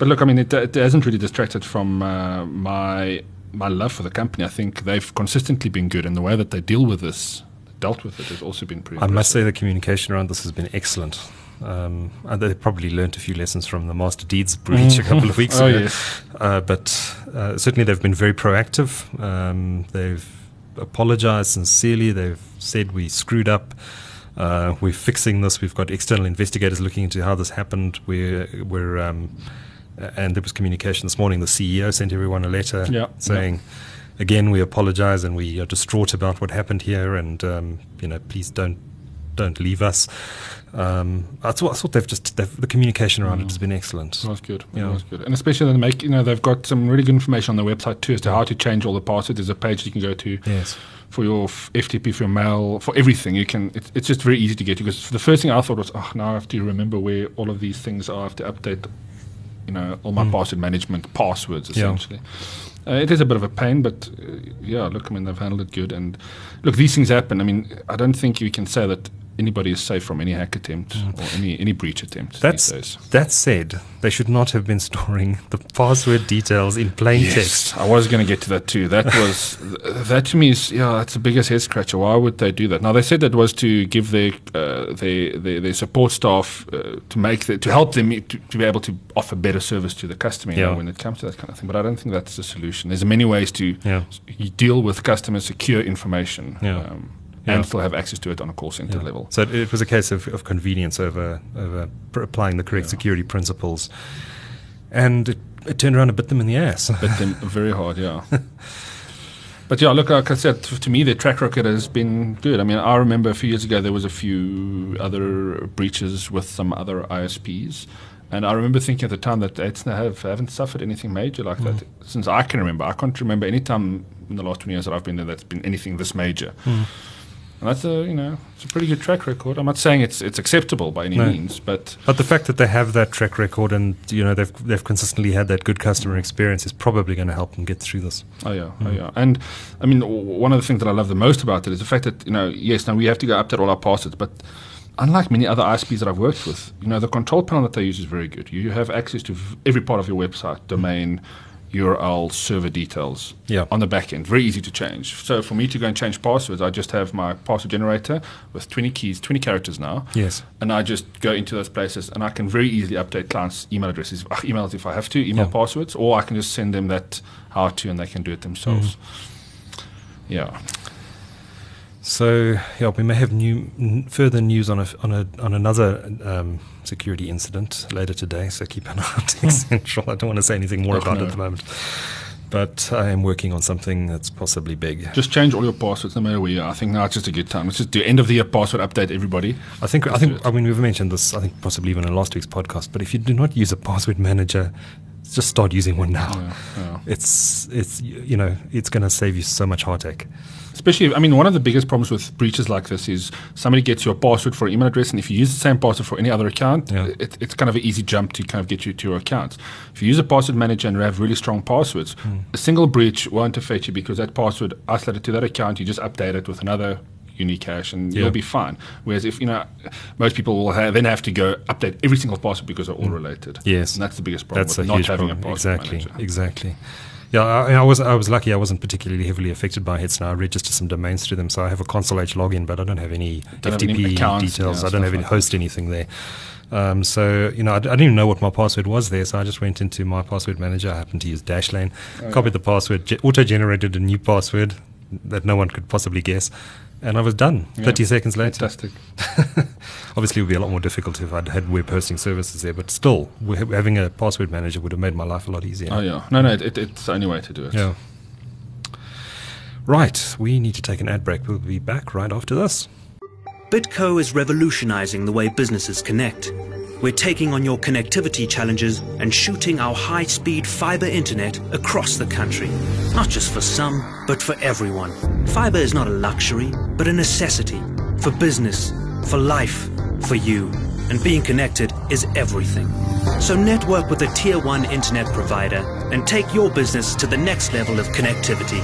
But look, I mean, it, it hasn't really distracted from uh, my my love for the company. I think they've consistently been good, and the way that they deal with this, dealt with it, has also been pretty I must say the communication around this has been excellent. Um, and they probably learnt a few lessons from the Master Deeds breach a couple of weeks Oh, ago. yes. Uh, but uh, certainly they've been very proactive. Um, they've apologized sincerely. They've said we screwed up. Uh, we're fixing this. We've got external investigators looking into how this happened. We're, we're um, and there was communication this morning. The CEO sent everyone a letter Yeah, saying, again, we apologize and we are distraught about what happened here, and um, you know, please don't don't leave us. Um, I thought, I thought they've just they've, the communication around it has been excellent. That's good. Yeah. That was good. And especially they make, you know, they've got some really good information on their website too as to how to change all the passwords. There's a page you can go to Yes. for your FTP, for your mail, for everything. You can. It's, it's just very easy to get to. Because the first thing I thought was, oh, now I have to remember where all of these things are. I have to update, you know, all my Mm. password management passwords Yeah. essentially. Uh, it is a bit of a pain, but uh, yeah, look, I mean, they've handled it good. And look, these things happen. I mean, I don't think you can say that anybody is safe from any hack attempt or any any breach attempt That's that said, they should not have been storing the password details in plain text. I was going to get to that too. That was that to me is yeah, that's the biggest head scratcher. Why would they do that? Now they said that was to give their uh, their, their their support staff uh, to make the, to help them to, to be able to offer better service to the customer you know, when it comes to that kind of thing. But I don't think that's the solution. There's many ways to Yeah. deal with customer secure information. Yeah. Um, Yeah. And still have access to it on a call center Yeah. level. So it, it was a case of, of convenience over over pr- applying the correct Yeah. security principles, and it, it turned around and bit them in the ass. Bit them very hard, yeah. But yeah, look, like I said, to me, their track record has been good. I mean, I remember a few years ago there was a few other breaches with some other ISPs. And I remember thinking at the time that Hetzner have, haven't suffered anything major like that mm. since I can remember. I can't remember any time in the last 20 years that I've been there that's been anything this major. Mm. And that's a, you know, it's a pretty good track record. I'm not saying it's it's acceptable by any No. means, but But the fact that they have that track record and you know they've they've consistently had that good customer experience is probably going to help them get through this. Oh yeah, oh mm. yeah. And I mean, one of the things that I love the most about it is the fact that you know, yes, now we have to go update all our passwords, but unlike many other ISPs that I've worked with, you know, the control panel that they use is very good. You have access to every part of your website, domain, URL, server details Yeah. on the back end. Very easy to change. So for me to go and change passwords, I just have my password generator with 20 keys, 20 characters now. Yes. And I just go into those places and I can very easily update clients' email addresses, emails if I have to, email Yeah. passwords, or I can just send them that how to and they can do it themselves. Yeah. So yeah, we may have new n- further news on a, on a on another um, security incident later today. So keep an eye on Tech Central. I don't want to say anything more Oh, about it at the moment, but I am working on something that's possibly big. Just change all your passwords no matter where you are. I think now it's just a good time. Let's just do end of the year password update, everybody. I think I Let's think. I mean we've mentioned this. I think possibly even in last week's podcast. But if you do not use a password manager, just start using one now. Yeah, yeah. It's it's you know it's going to save you so much heartache. Especially, I mean, one of the biggest problems with breaches like this is somebody gets your password for an email address, and if you use the same password for any other account, Yeah. it, it's kind of an easy jump to kind of get you to your accounts. If you use a password manager and have really strong passwords, hmm. a single breach won't affect you because that password isolated to that account, you just update it with another unique hash and Yeah. you'll be fine. Whereas if, you know, most people will have, then have to go update every single password because they're all related. Yes. And that's the biggest problem That's with a not huge having problem. a password exactly, manager. exactly. Yeah, I, I was I was lucky. I wasn't particularly heavily affected by Hetzner. I registered some domains through them, so I have a konsoleH login, but I don't have any Don't have any FTP accounts, details. yeah, I don't have any like host anything there. Um, so you know, I didn't even know what my password was there, so I just went into my password manager. I happened to use Dashlane, copied the password, ge- auto-generated a new password that no one could possibly guess, and I was done. Yeah. Thirty seconds later. Fantastic. Obviously, it would be a lot more difficult if I'd had web hosting services there, but still, having a password manager would have made my life a lot easier. Oh, yeah. No, no, it, it, it's the only way to do it. Yeah. Right, we need to take an ad break. We'll be back right after this. Bitco is revolutionizing the way businesses connect. We're taking on your connectivity challenges and shooting our high speed fiber internet across the country. Not just for some, but for everyone. Fiber is not a luxury, but a necessity. For business, for life, for you. And being connected is everything. So network with a tier 1 internet provider and take your business to the next level of connectivity.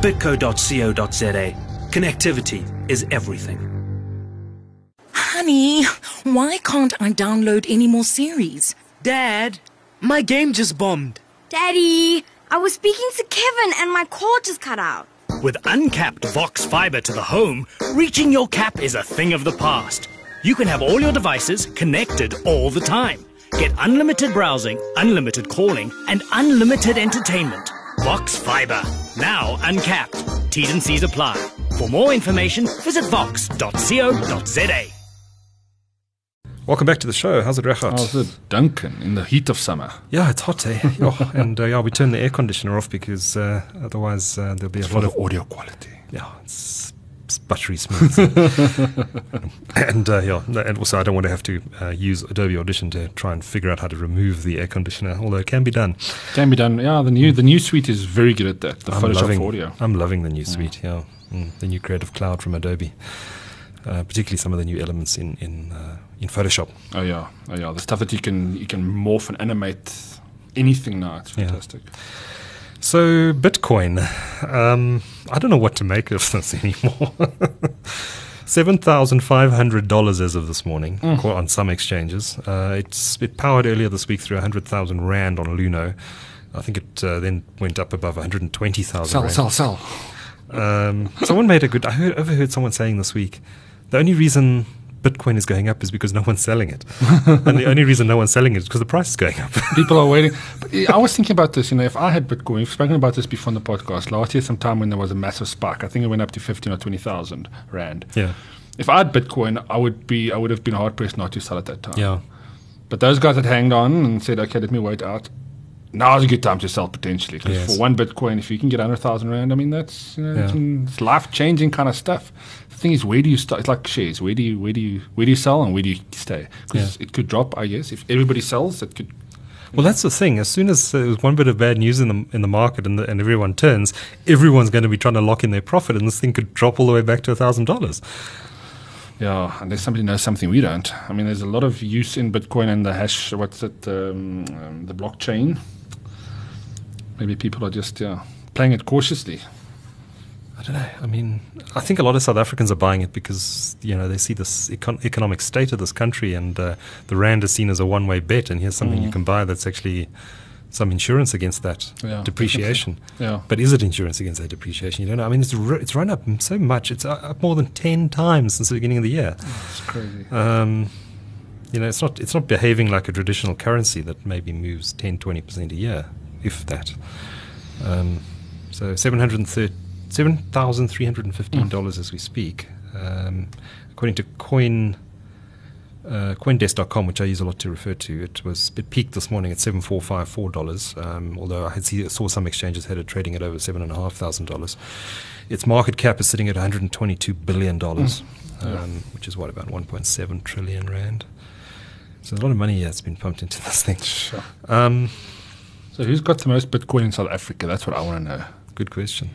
bitco.co.za. Connectivity is everything. Honey, why can't I download any more series? Dad, my game just bombed. Daddy, I was speaking to Kevin and my cord just cut out. With uncapped Vox fiber to the home, reaching your cap is a thing of the past. You can have all your devices connected all the time. Get unlimited browsing, unlimited calling, and unlimited entertainment. Vox Fiber. Now uncapped. T's and C's apply. For more information, visit vox.co.za. Welcome back to the show. How's it, Regardt? How's it, Duncan, in the heat of summer? Yeah, it's hot, eh? oh, and uh, yeah, we turned the air conditioner off because uh, otherwise uh, there'll be a lot of audio quality. yeah, it's, it's buttery smooth. and uh, yeah, and also I don't want to have to uh, use Adobe Audition to try and figure out how to remove the air conditioner, although it can be done. Can be done. Yeah, the new the new suite is very good at that. The I'm Photoshop loving, for audio. I'm loving the new suite. Yeah, mm, the new Creative Cloud from Adobe, uh, particularly some of the new elements in in uh, in Photoshop. Oh yeah, oh yeah. The stuff that you can you can morph and animate anything now. It's Yeah. fantastic. So Bitcoin, um, I don't know what to make of this anymore. Seven thousand five hundred dollars as of this morning Mm. on some exchanges. Uh, it's it powered earlier this week through hundred thousand rand on Luno. I think it uh, then went up above one hundred and twenty thousand. Sell, rand. sell, sell. Um, someone made a good. I heard, overheard someone saying this week, the only reason Bitcoin is going up is because no one's selling it, and the only reason no one's selling it is because the price is going up. People are waiting. But I was thinking about this. You know, if I had Bitcoin, we've spoken about this before on the podcast last year, sometime when there was a massive spike. I think it went up to fifteen or twenty thousand rand. yeah, If I had Bitcoin, I would be. I would have been hard pressed not to sell at that time. yeah, But those guys that hanged on and said, "Okay, let me wait out." Now's a good time to sell potentially because Yes. for one Bitcoin, if you can get hundred thousand rand, I mean that's you know, Yeah. it's life changing kind of stuff. Thing is, where do you start? It's like shares. Where do you where do you where do you sell and where do you stay? Because it could drop. I guess if everybody sells, it could. Well, that's the thing. As soon as there's one bit of bad news in the in the market and, the, and everyone turns, everyone's going to be trying to lock in their profit, and this thing could drop all the way back to thousand dollars. Yeah, unless somebody knows something we don't. I mean, there's a lot of use in Bitcoin and the hash. What's it? Um, um, the blockchain. Maybe people are just yeah playing it cautiously. I don't know. I mean, I think a lot of South Africans are buying it because you know they see this econ- economic state of this country, and uh, the rand is seen as a one-way bet. And here's something you can buy that's actually some insurance against that Yeah, depreciation. Yeah. But is it insurance against that depreciation? You don't know. I mean, it's it's run up so much. It's up more than ten times since the beginning of the year. It's crazy. Um, you know, it's not it's not behaving like a traditional currency that maybe moves 10, 20 percent a year, if that. Um, so seven hundred and thirty. Seven thousand three hundred and fifteen dollars as we speak, um, according to Coin uh, CoinDesk.com, which I use a lot to refer to. It was it peaked this morning at seven four five four dollars. Um, although I had see, saw some exchanges had it trading at over seven and a half thousand dollars. Its market cap is sitting at one hundred and twenty two billion dollars, um, which is what about one point seven trillion rand. So a lot of money that's been pumped into this thing. Sure. Um, So who's got the most Bitcoin in South Africa? That's what I want to know. good question.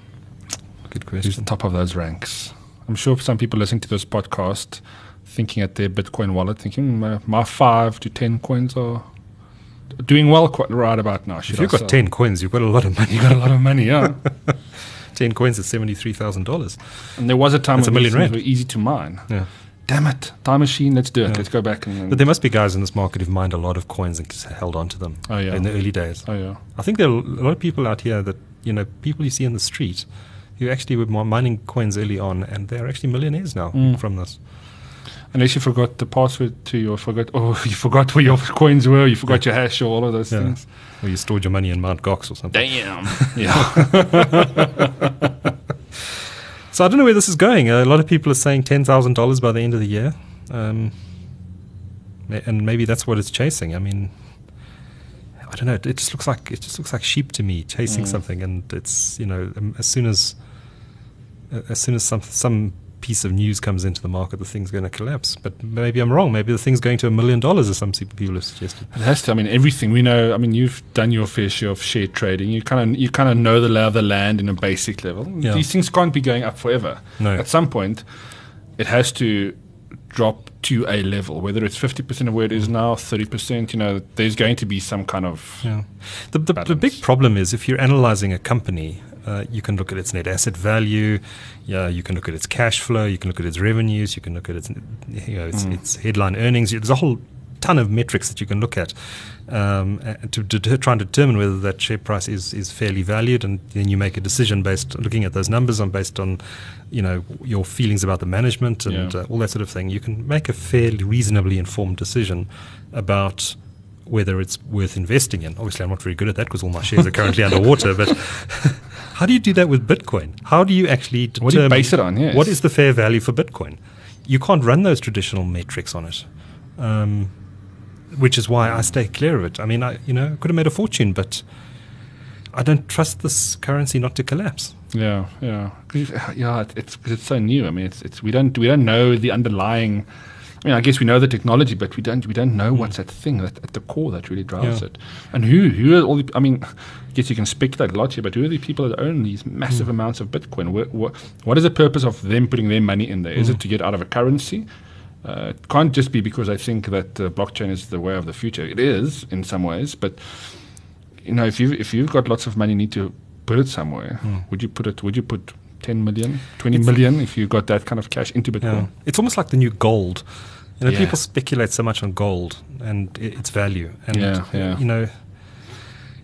Good Who's the question. top of those ranks? I'm sure some people listening to this podcast thinking at their Bitcoin wallet, thinking my, my five to ten coins are doing well quite right about now. Should If you've got sell? ten coins, you've got a lot of money. You've got a lot of money, yeah. ten coins is seventy three thousand dollars. and there was a time That's when a million things rand. were easy to mine. Yeah. Damn it, time machine, let's do it. Yeah. Let's go back and. But there must be guys in this market who've mined a lot of coins and just held on to them Oh, yeah. in the early days. oh yeah, I think there are a lot of people out here that, you know, people you see in the street who actually were mining coins early on and they're actually millionaires now Mm. from this. unless you forgot the password to your forgot. Oh, you forgot where your coins were. You forgot your hash or all of those Yeah. things. Or you stored your money in Mount Gox or something. Damn. yeah. So I don't know where this is going. A lot of people are saying $10,000 by the end of the year. Um, and maybe that's what it's chasing. I mean, I don't know. It, it just looks like it just looks like sheep to me chasing something, and it's you know um, as soon as as soon as some some piece of news comes into the market, the thing's going to collapse. But maybe I'm wrong. Maybe the thing's going to a million dollars, as some people have suggested. It has to. I mean, everything we know. I mean, you've done your fair share of share trading. You kind of you kind of know the lay of the land in a basic level. Yeah. These things can't be going up forever. No. At some point, it has to drop to a level. Whether it's fifty percent of where it is now, thirty percent. You know, there's going to be some kind of Yeah. The, the, the big problem is if you're analyzing a company, uh, you can look at its net asset value, yeah, you can look at its cash flow, you can look at its revenues, you can look at its, you know, its, its headline earnings. There's a whole ton of metrics that you can look at um, to, to, to try and determine whether that share price is, is fairly valued, and then you make a decision based looking at those numbers and based on, you know, your feelings about the management and Yeah. uh, all that sort of thing. You can make a fairly reasonably informed decision about whether it's worth investing in. Obviously, I'm not very good at that because all my shares are currently underwater. But how do you do that with Bitcoin? How do you actually determine What do you base it on? Yes. what is the fair value for Bitcoin? You can't run those traditional metrics on it, um, which is why I stay clear of it. I mean, I you know could have made a fortune, but I don't trust this currency not to collapse. Yeah, yeah, yeah. it- It's it's so new. I mean, it's it's we don't we don't know the underlying. I mean, I guess we know the technology, but we don't we don't know what's that thing that, at the core that really drives Yeah. it. And who who are all the? I mean, I guess you can speculate a lot here, but who are the people that own these massive amounts of Bitcoin? What, what what is the purpose of them putting their money in there? Is it to get out of a currency? Uh, it can't just be because I think that uh, blockchain is the way of the future. It is in some ways, but you know, if you if you've got lots of money, you need to put it somewhere. Would you put it? Would you put 10 million, 20 million if you got that kind of cash into Bitcoin. Yeah. It's almost like the new gold. You know, Yeah. people speculate so much on gold and its value, and Yeah, yeah. you know,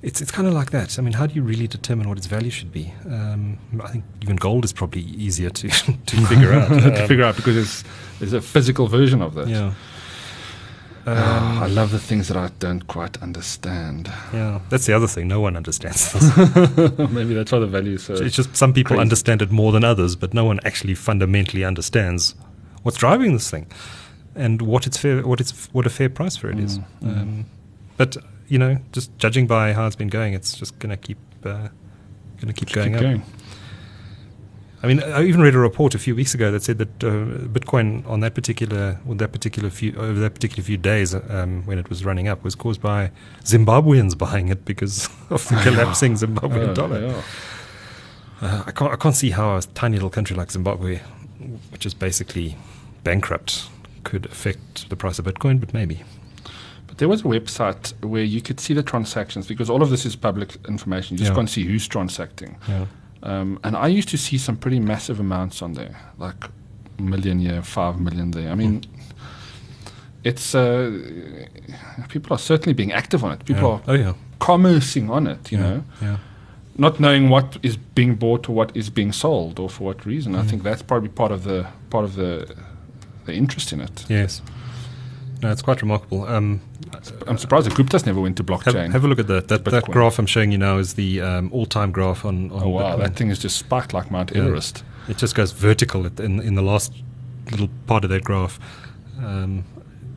it's it's kind of like that. I mean, how do you really determine what its value should be? Um, I think even gold is probably easier to to figure out. to Um, figure out because it's there's a physical version of that. yeah. Ah, I love the things that I don't quite understand. Yeah, that's the other thing. No one understands this. Maybe that's why the value is so. it's just some people crazy. understand it more than others, but no one actually fundamentally understands what's driving this thing and what it's fair, what it's what a fair price for it is. Mm, Um, but you know, just judging by how it's been going, it's just going to keep uh, going to keep going keep up. going. I mean, I even read a report a few weeks ago that said that uh, Bitcoin on that particular, on that particular few, over that particular few days um, when it was running up, was caused by Zimbabweans buying it because of the collapsing Zimbabwean Oh, dollar. yeah. Uh, I can't, I can't see how a tiny little country like Zimbabwe, which is basically bankrupt, could affect the price of Bitcoin, but maybe. But there was a website where you could see the transactions because all of this is public information. You just Yeah. can't see who's transacting. Yeah. Um, and I used to see some pretty massive amounts on there, like a million here, five million there. I mean, it's uh, people are certainly being active on it. People yeah. are Oh yeah. commercing on it, you know, Yeah. not knowing what is being bought or what is being sold or for what reason. Mm. I think that's probably part of the part of the the interest in it. Yes. No, it's quite remarkable. Um, I'm surprised the Guptas never went to blockchain. have a look at that. That, that graph I'm showing you now is the um, all-time graph on, on oh wow, Bitcoin. that thing is just spiked like Mount Yeah. It just goes vertical in in the last little part of that graph. Um,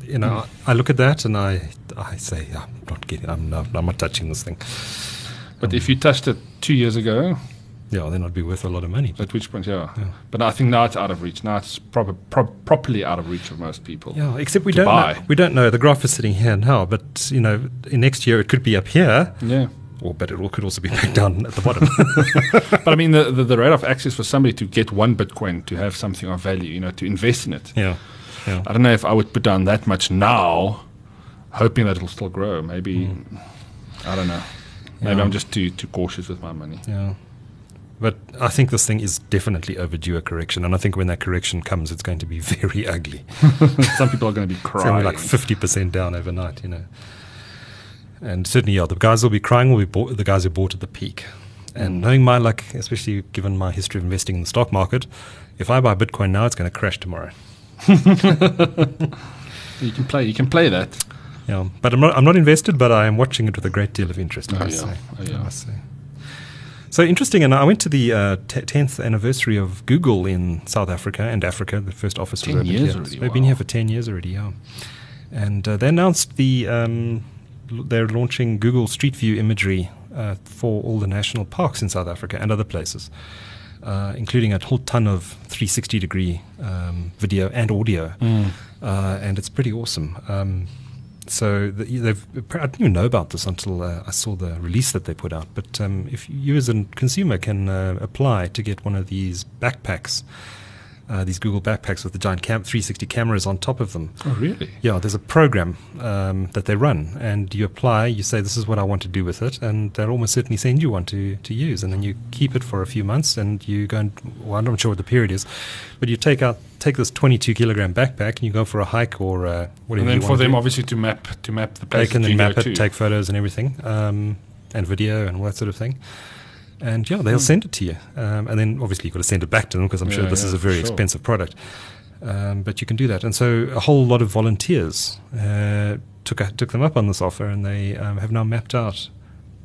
you know, I, I look at that and I I say I'm not getting, I'm not, I'm not touching this thing. But if you touched it two years ago, Yeah, then I'd be worth a lot of money. at which point, yeah. Yeah. But I think now it's out of reach. Now it's proper, pro- properly out of reach of most people. Yeah, except we don't buy. know, we don't know. The graph is sitting here now, but you know, in next year it could be up here, Yeah. or but it all could also be back down at the bottom. But I mean, the, the, the rate of access for somebody to get one Bitcoin to have something of value, you know, to invest in it. yeah, yeah. I don't know if I would put down that much now, hoping that it'll still grow. Maybe, hmm. I don't know. Maybe. Yeah. I'm just too too cautious with my money. Yeah. But I think this thing is definitely overdue a correction, and I think when that correction comes, it's going to be very ugly. Some people are going to be It's crying. be like fifty percent down overnight, you know. And certainly, yeah, the guys will be crying. Will be bought, the guys who bought at the peak. And mm. knowing my luck, especially given my history of investing in the stock market, if I buy Bitcoin now, it's going to crash tomorrow. you can play. You can play that. Yeah, but I'm not. I'm not invested, but I am watching it with a great deal of interest. I Oh, must yeah. say. Oh, yeah. I say. So interesting, and I went to the uh, te- 10th anniversary of Google in South Africa and Africa. The first office 10 was opened years here. already, They've been here for ten years already. Yeah, and uh, they announced the um, l- they're launching Google Street View imagery uh, for all the national parks in South Africa and other places. Uh, including a whole ton of 360 degree um, video and audio, Mm. uh, and it's pretty awesome. Um, so the, they've, I didn't even know about this until uh, I saw the release that they put out. But um, if you as a consumer can uh, apply to get one of these backpacks, uh, these Google backpacks with the giant cam- 360 cameras on top of them. Oh, really? Yeah, there's a program um, that they run, and you apply. You say this is what I want to do with it, and they'll almost certainly send you one to, to use, and then you keep it for a few months, and you go and well, I'm not sure what the period is, but you take out take this 22 kilogram backpack and you go for a hike or uh, whatever. And then for them, do. obviously, to map to map the place. they can then map it, to. take photos and everything, um, and video and all that sort of thing. And yeah, they'll send it to you, um, and then obviously you've got to send it back to them because I'm sure this yeah, is a very sure. expensive product. Um, but you can do that, and so a whole lot of volunteers uh, took a, took them up on this offer, and they um, have now mapped out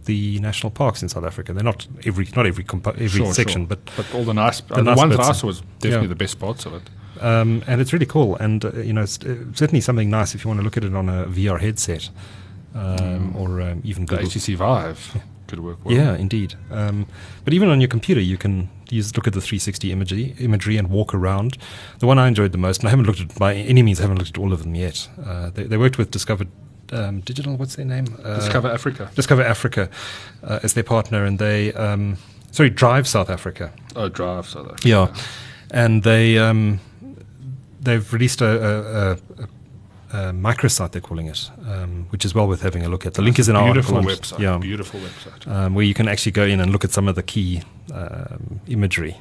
the national parks in South Africa. They're not every not every compo- every Sure, section, sure. but but all the nice, the, nice ones that. I saw was definitely Yeah. the best parts of it. um, and it's really cool. And uh, you know, it's uh, certainly something nice if you want to look at it on a VR headset um, or um, even The Google. HTC Vive could work well. Yeah, indeed. Um, but even on your computer, you can use look at the 360 imagery, imagery and walk around. The one I enjoyed the most, and I haven't looked at by any means, I haven't looked at all of them yet. Uh, they, they worked with Discover um, Digital. What's their name? Uh, Discover Africa. Discover Africa uh, as their partner, and they um, sorry Drive South Africa. Oh, Drive South Africa. Yeah, and they um, they've released a, a, a, a microsite they're calling it, um, which is well worth having a look at. The link is in our Beautiful website. Yeah, Beautiful website. um, where you can actually go in and look at some of the key um, imagery.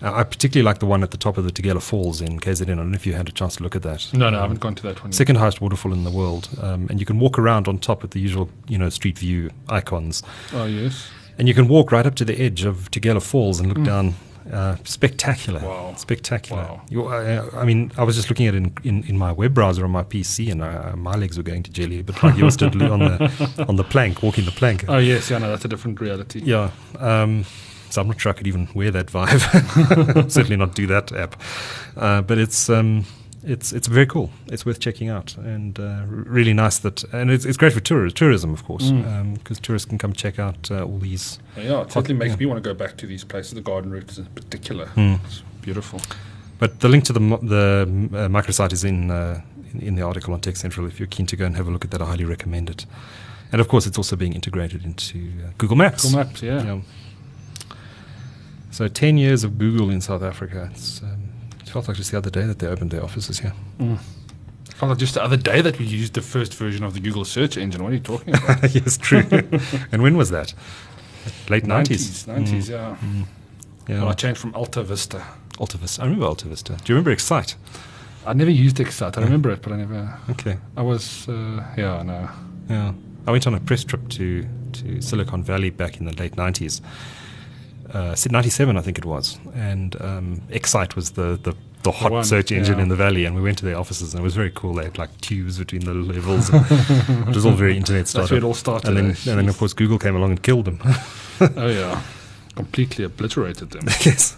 Uh, I particularly like the one at the top of the Tugela Falls in KZN. I don't know if you had a chance to look at that. No, no, I haven't gone to that one. yet. Second highest waterfall in the world, um, and you can walk around on top with the usual, you know, street view icons, Oh yes. and you can walk right up to the edge of Tugela Falls and look down. Uh, spectacular! Wow. Spectacular! Wow. You, uh, I mean, I was just looking at it in, in, in my web browser on my PC, and uh, my legs were going to jelly. But like yours did on the on the plank, walking the plank. Oh yes, yeah, no, that's a different reality. Yeah. Um, so I'm not sure I could even wear that Vive. Certainly not do that app. Uh, but it's um, it's it's very cool. It's worth checking out, and uh, really nice that, and it's, it's great for tour- tourism, of course, because tourists can come check out uh, all these. Yeah, it certainly makes yeah. me want to go back to these places, the garden routes in particular. Hmm. It's beautiful. But the link to the the uh, microsite is in, uh, in in the article on Tech Central. If you're keen to go and have a look at that, I highly recommend it. And of course, it's also being integrated into uh, Google Maps. Google Maps, yeah. So 10 years of Google in South Africa. It's, um, it felt like just the other day that they opened their offices here. Hmm. I felt like just the other day that we used the first version of the Google search engine. What are you talking about? yes, true. and when was that? Late 90s. 90s, 90s, yeah. Hmm. Yeah. Well, I changed from Alta Vista. Alta Vista. I remember Alta Vista. Do you remember Excite? I never used Excite. I remember it, but I never. Okay. I was, uh, yeah, no. Yeah. I went on a press trip to, to Silicon Valley back in the late 90s. Uh, 97, I think it was. And um, Excite was the, the, the hot one, search engine yeah. in the valley. And we went to their offices, and it was very cool. They had like tubes between the levels. it was all very internet That's where it all started. And then, eh? and then, of course, Google came along and killed them. oh, yeah. Completely obliterated them. yes,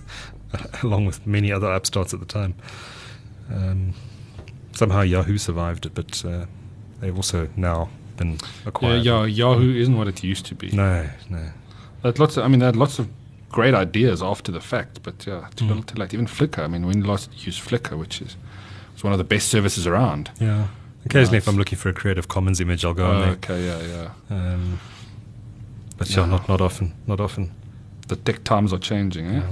along with many other upstarts at the time. Um, somehow Yahoo survived it, but uh, they've also now been acquired. yeah, Yahoo isn't what it used to be. No, no. Lots of, I mean, they had lots of great ideas after the fact, but yeah, too Mm. little too late. Even Flickr, I mean, when last used Flickr, which is was one of the best services around. Yeah. Occasionally, Nice. if I'm looking for a Creative Commons image, I'll go Oh, on there. okay, yeah, yeah. Um, but yeah, Yeah. not not often, not often. The tech times are changing, eh?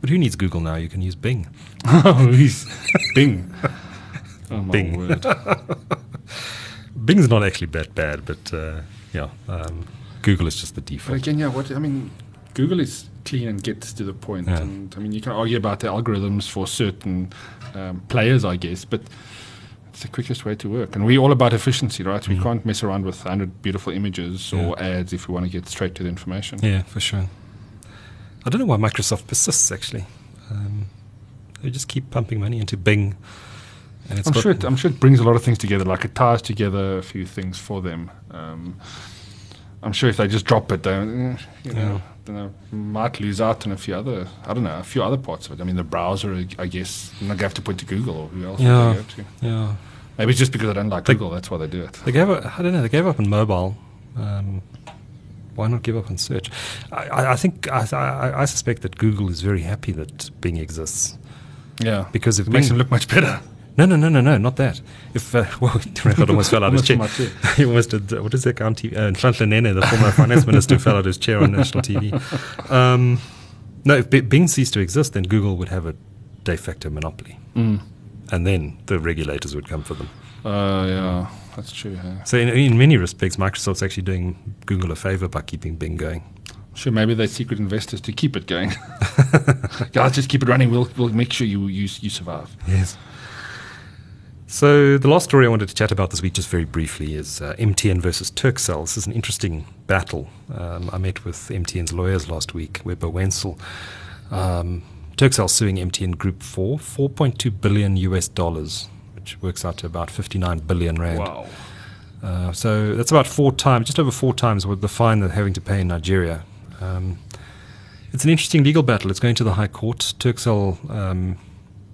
But who needs Google now? You can use Bing. oh, Bing. Oh, my Bing. word. Bing's not actually that bad, but uh, yeah, um, Google is just the But default. again, yeah, what I mean, Google is clean and get to the point. Yeah. And I mean, you can argue about the algorithms for certain um, players, I guess, but it's the quickest way to work. And we're all about efficiency, right? We can't mess around with 100 beautiful images or ads if we want to get straight to the information. Yeah, for sure. I don't know why Microsoft persists. Actually, um, they just keep pumping money into Bing, and it's I'm sure, it, I'm sure it brings a lot of things together. Like it ties together a few things for them. Um, I'm sure if they just drop it, they you know, then they might lose out on a few other, I don't know, a few other parts of it. I mean, the browser, I guess, and they have to point to Google or who else Yeah. they go to? yeah. Maybe it's just because I don't like They- Google. That's why they do it. They gave up. I don't know. They gave up on mobile. Um, why not give up on search? I, I, think I, I, I suspect that Google is very happy that Bing exists Yeah, because if it makes them look much better. No, no, no, no, no, not that. If uh, well, Regardt almost fell out of his chair. he almost did. Uh, what is that guy on TV? Uh, Nhlanhla Nene, the former finance minister, fell out of his chair on national TV. Um, no, if B- Bing ceased to exist, then Google would have a de facto monopoly, Mm. and then the regulators would come for them. Uh, yeah, that's true. Yeah. So, in, in many respects, Microsoft's actually doing Google a favor by keeping Bing going. Sure, maybe they're secret investors to keep it going. Guys, just keep it running. We'll we'll make sure you you, you survive. Yes. So the last story I wanted to chat about this week, just very briefly, is uh, MTN versus Turkcell. This is an interesting battle. Um, I met with MTN's lawyers last week, Webber Wentzel. Um, Turkcell suing MTN Group for 4.2 billion US dollars, which works out to about 59 billion rand. Wow. Uh, so that's about four times, just over four times what the fine they're having to pay in Nigeria. Um, it's an interesting legal battle. It's going to the High Court. Turkcell, um,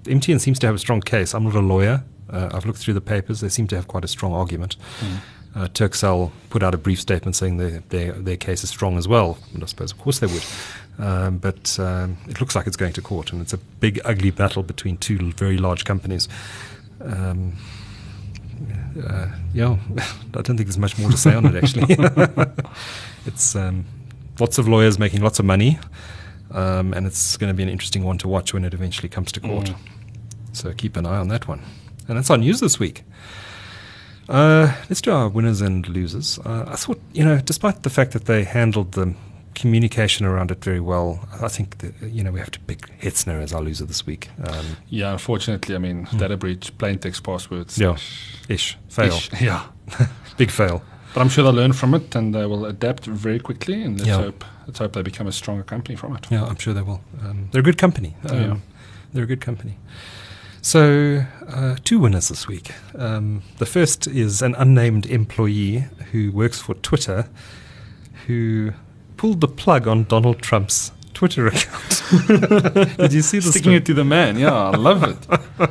MTN seems to have a strong case. I'm not a lawyer. Uh, I've looked through the papers. They seem to have quite a strong argument. Uh, Turkcell put out a brief statement saying their, their, their case is strong as well. And I suppose, of course, they would. Um, but um, it looks like it's going to court, and it's a big, ugly battle between two very large companies. Um, uh, yeah, I don't think there's much more to say on it actually. it's um, lots of lawyers making lots of money, um, and it's going to be an interesting one to watch when it eventually comes to court. So keep an eye on that one. And that's our news this week. Uh, let's do our winners and losers. Uh, I thought, you know, despite the fact that they handled the communication around it very well. I think that, you know we have to pick Hetzner as our loser this week. Um, Yeah, unfortunately, I mean, data breach, plain text passwords. yeah, ish fail, Ish, Yeah. big fail. But I'm sure they'll learn from it and they will adapt very quickly. And let's, Yeah. hope, let's hope they become a stronger company from it. Yeah, I'm sure they will. Um, they're a good company. Um, Yeah. They're a good company. So, uh, two winners this week. Um, the first is an unnamed employee who works for Twitter who pulled the plug on Donald Trump's Twitter account. Did you see the Sticking story? it to the man. Yeah, I love it. Oh,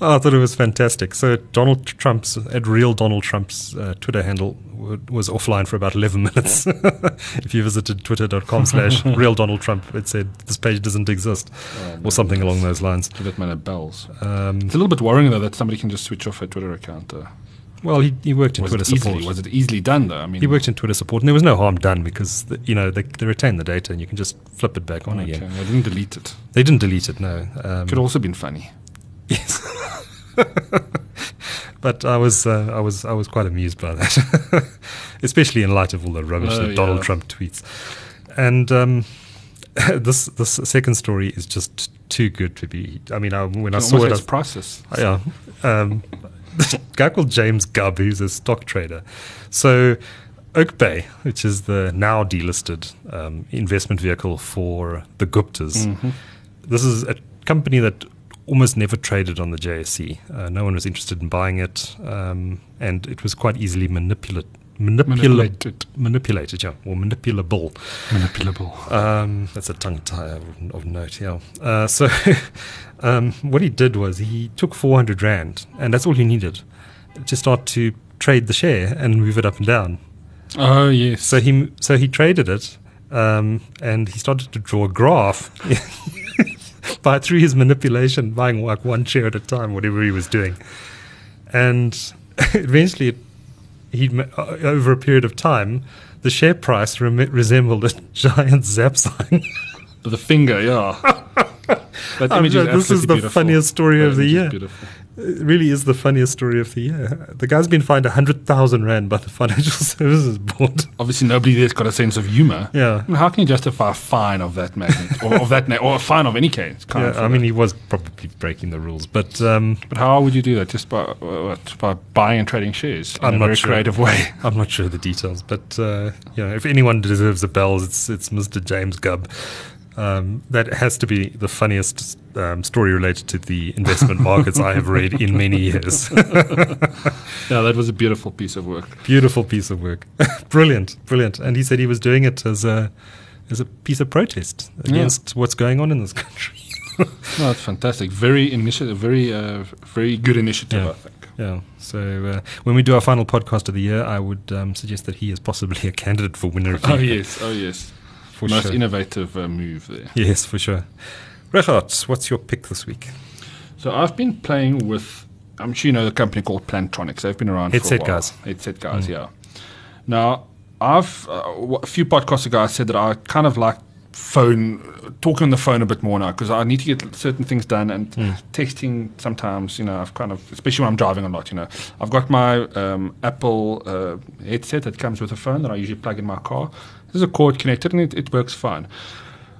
I thought it was fantastic. So Donald Trump's at real Donald Trump's uh, Twitter handle w- was offline for about 11 minutes. if you visited twitter.com slash real Donald Trump, it said this page doesn't exist or something along those lines. Give that man a bells. Um, It's a little bit worrying, though, that somebody can just switch off a Twitter account. Uh, well, he, he worked in was, Twitter it support. easily, was it easily done, though? I mean, he worked in Twitter support, and there was no harm done because the, you know they, they retain the data, and you can just flip it back on okay, again. I didn't delete it. They didn't delete it, no. Um, Could also been funny. Yes. but I was uh, I was I was quite amused by that, especially in light of all the rubbish Oh, that Donald. Trump tweets. And um, this this second story is just too good to be. I mean, I, when I saw it, I as priceless. yeah. Um, guy called James Gubb, who's a stock trader. So, Oakbay, which is the now delisted um, investment vehicle for the Guptas, Mm-hmm. this is a company that almost never traded on the JSE. Uh, no one was interested in buying it, um, and it was quite easily manipulate, manipulated, manipulated, yeah, or manipulable. Manipulable. Um, that's a tongue tie of, of note, yeah. Uh, so, um, what he did was he took 400 Rand, and that's all he needed to start to trade the share and move it up and down. Oh, yes. So he, so he traded it, um, and he started to draw a graph by through his manipulation, buying like one share at a time, whatever he was doing. And eventually, it, he uh, over a period of time, the share price resembled a giant zap sign. the finger, yeah. that I'm image is this is the beautiful. funniest story That of the year. beautiful. It really is the funniest story of the year. The guy's been fined 100,000 Rand by the Financial Services Board. Obviously, nobody there's got a sense of humor. Yeah. I mean, how can you justify a fine of that magnitude, or of that, na- or a fine of any case? kind Yeah, I for mean, that? he was probably breaking the rules, but um, but how would you do that? Just by uh, what, by buying and trading shares in I'm a very sure. creative way. I'm not sure the details. But uh, you know, if anyone deserves the bells, it's it's Mr. James Gubb. Um, that has to be the funniest um, story related to the investment markets I have read in many years. Yeah, that was a beautiful piece of work. Beautiful piece of work. brilliant, brilliant. And he said he was doing it as a as a piece of protest against what's going on in this country. No, that's fantastic. Very initiative. Very, uh, very good initiative. Yeah. I think. Yeah. So uh, when we do our final podcast of the year, I would um, suggest that he is possibly a candidate for winner of the Oh yes, oh yes. For Most sure. innovative uh, move there. Yes, for sure. Regardt, what's your pick this week? So I've been playing with. I'm sure you know the company called Plantronics. They've been around Headset for a while. guys. Headset guys, yeah. Now I've uh, a few podcasts ago I said that I kind of like phone talking on the phone a bit more now because I need to get certain things done and texting sometimes. You know, I've kind of especially when I'm driving a lot. You know, I've got my um, Apple uh, headset that comes with a phone that I usually plug in my car. There's a cord connected and it, it works fine.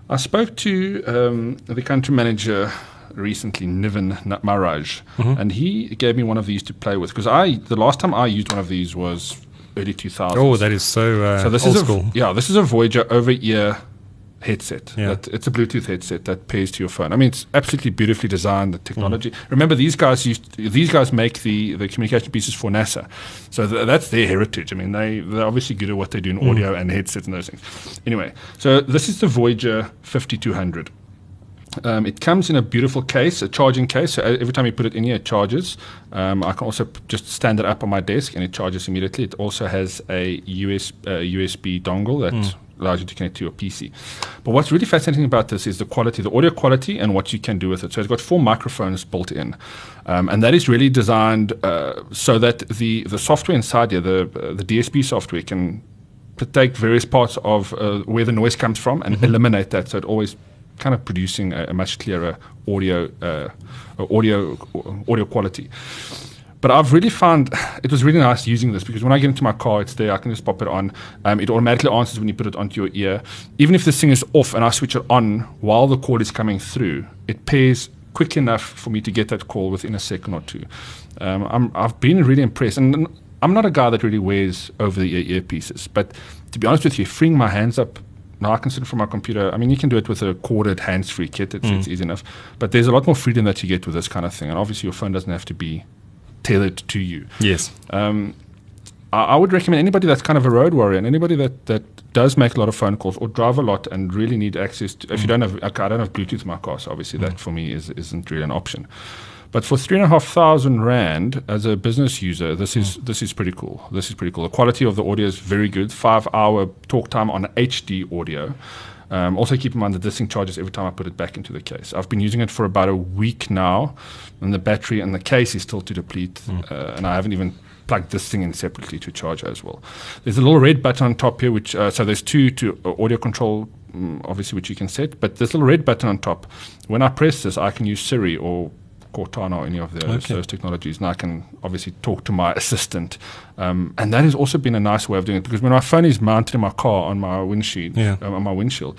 I spoke to um, the country manager recently, Niven Maraj, and he gave me one of these to play with because I the last time I used one of these was early 2000s. Oh, that is so, uh, so this is a, school. yeah, this is a Voyager over ear headset. Yeah. That, it's a Bluetooth headset that pairs to your phone. I mean, it's absolutely beautifully designed. The technology. Remember, these guys used these guys make the, the communication pieces for NASA, so th- that's their heritage. I mean, they they're obviously good at what they do in audio and headsets and those things. Anyway, so this is the Voyager 5200. Um, it comes in a beautiful case, a charging case. So uh, every time you put it in here, it charges. Um, I can also p- just stand it up on my desk and it charges immediately. It also has a US, uh, USB dongle that allows you to connect to your PC. But what's really fascinating about this is the quality, the audio quality, and what you can do with it. So it's got four microphones built in, um, and that is really designed uh, so that the the software inside here, the uh, the DSP software, can take various parts of uh, where the noise comes from and eliminate that, so it always kind of producing a, a much clearer audio uh, audio audio quality. But I've really found it was really nice using this because when I get into my car, it's there. I can just pop it on. Um, it automatically answers when you put it onto your ear. Even if this thing is off and I switch it on while the call is coming through, it pairs quick enough for me to get that call within a second or two. Um, I'm, I've been really impressed. And I'm not a guy that really wears over the ear earpieces, but to be honest with you, freeing my hands up now I can sit from my computer. I mean, you can do it with a corded hands-free kit. It's, mm. it's, easy enough. But there's a lot more freedom that you get with this kind of thing. And obviously, your phone doesn't have to be tailored to you. Yes. Um, I, I, would recommend anybody that's kind of a road warrior and anybody that, that does make a lot of phone calls or drive a lot and really need access to. Mm. If you mm. don't have, I don't have Bluetooth in my car, so obviously mm. that for me is, isn't really an option. But for three and a half thousand rand as a business user, this is mm. this is pretty cool. This is pretty cool. The quality of the audio is very good. Five hour talk time on HD audio. Um, also, keep in mind that this thing charges every time I put it back into the case. I've been using it for about a week now, and the battery and the case is still to deplete, mm. uh, and I haven't even plugged this thing in separately to charge as well. There's a little red button on top here, which uh, so there's two to uh, audio control, um, obviously, which you can set, but this little red button on top. When I press this, I can use Siri or Cortana or any of the, okay. those technologies. And I can obviously talk to my assistant. Um, and that has also been a nice way of doing it because when my phone is mounted in my car on my windshield, yeah. um, on my windshield,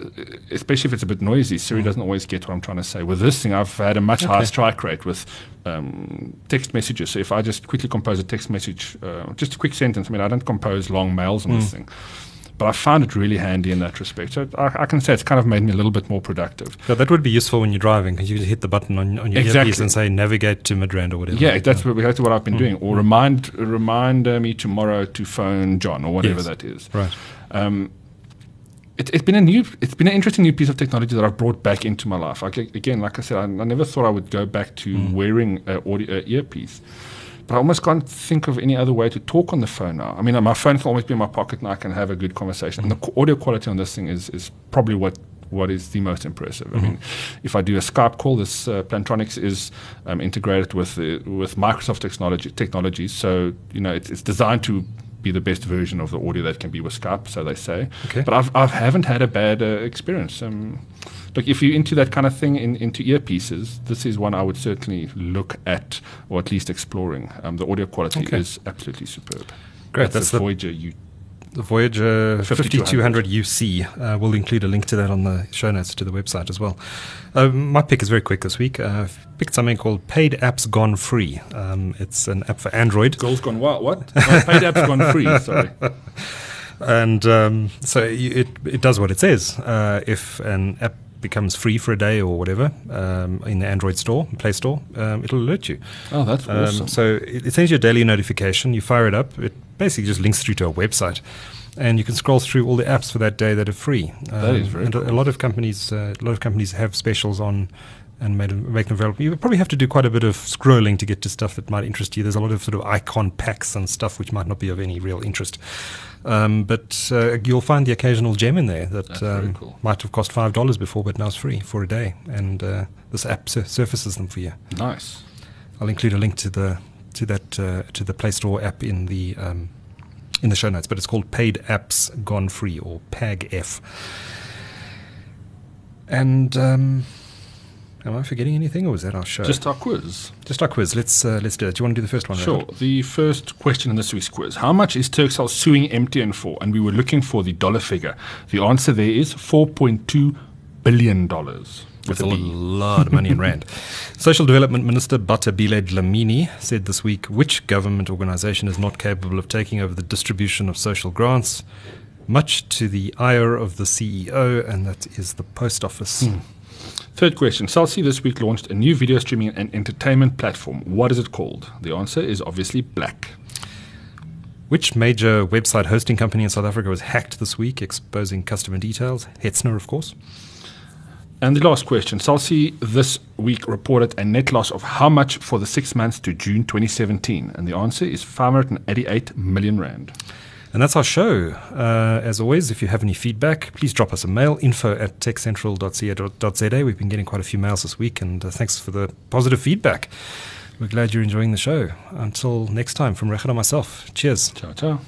uh, especially if it's a bit noisy, Siri mm. doesn't always get what I'm trying to say. With this thing, I've had a much okay. higher strike rate with um, text messages. So if I just quickly compose a text message, uh, just a quick sentence, I mean, I don't compose long mails on mm. this thing. But I found it really handy in that respect. So I, I, can say it's kind of made me a little bit more productive. So that would be useful when you're driving because you could hit the button on, on your exactly. earpiece and say navigate to Midrand or whatever. Yeah, that's, what, that's what I've been mm. doing. Or mm. remind remind uh, me tomorrow to phone John or whatever yes. that is. Right. Um, it, has been a new, it's been an interesting new piece of technology that I've brought back into my life. I, again, like I said, I, I, never thought I would go back to mm. wearing an audio, earpiece. But I almost can't think of any other way to talk on the phone now. I mean, my phone can always be in my pocket and I can have a good conversation. And the audio quality on this thing is, is probably what what is the most impressive. Mm-hmm. I mean, if I do a Skype call, this uh, Plantronics is um, integrated with uh, with Microsoft technology technologies. So you know, it's, it's designed to be the best version of the audio that can be with Skype, so they say. Okay. But I've I haven't had a bad uh, experience. Um, look, if you're into that kind of thing in, into earpieces, this is one I would certainly look at or at least exploring. Um, the audio quality okay. is absolutely superb. Great. That's, that's the Voyager U. The Voyager 5200 UC. Uh, we'll include a link to that on the show notes to the website as well. Uh, my pick is very quick this week. Uh, I've picked something called Paid Apps Gone Free. Um, it's an app for Android. Goals gone what? What? Oh, paid apps gone free. Sorry. And um, so it, it does what it says. Uh, if an app becomes free for a day or whatever um, in the Android store, Play Store, um, it'll alert you. Oh, that's um, awesome. So it, it, sends you a daily notification. You fire it up. It basically just links through to a website. And you can scroll through all the apps for that day that are free. that is um, very and cool. a, a lot of companies, uh, a lot of companies have specials on and made, make them available. You probably have to do quite a bit of scrolling to get to stuff that might interest you. There's a lot of sort of icon packs and stuff which might not be of any real interest. Um, but uh, you'll find the occasional gem in there that um, cool. might have cost five dollars before, but now it's free for a day, and uh, this app sur- surfaces them for you. Nice. I'll include a link to the to that uh, to the Play Store app in the um, in the show notes, but it's called Paid Apps Gone Free or PAGF. And um, Am I forgetting anything, or was that our show? Just our quiz. Just our quiz. Let's uh, let's do it. Do you want to do the first one? Sure. The first question in this week's quiz: How much is Turkcell suing MTN for? And we were looking for the dollar figure. The answer there is four point two billion dollars. That's a, a lot of money in rand. Social Development Minister Bathabile Dlamini said this week which government organisation is not capable of taking over the distribution of social grants, much to the ire of the CEO, and that is the post office. Hmm. Third question. Cell C this week launched a new video streaming and entertainment platform. What is it called? The answer is obviously Black. Which major website hosting company in South Africa was hacked this week, exposing customer details? Hetzner, of course. And the last question. C this week reported a net loss of how much for the six months to June 2017? And the answer is 588 million rand. And that's our show. Uh, as always, if you have any feedback, please drop us a mail info at techcentral.co.za. We've been getting quite a few mails this week, and uh, thanks for the positive feedback. We're glad you're enjoying the show. Until next time, from Regardt and myself, cheers. Ciao, ciao.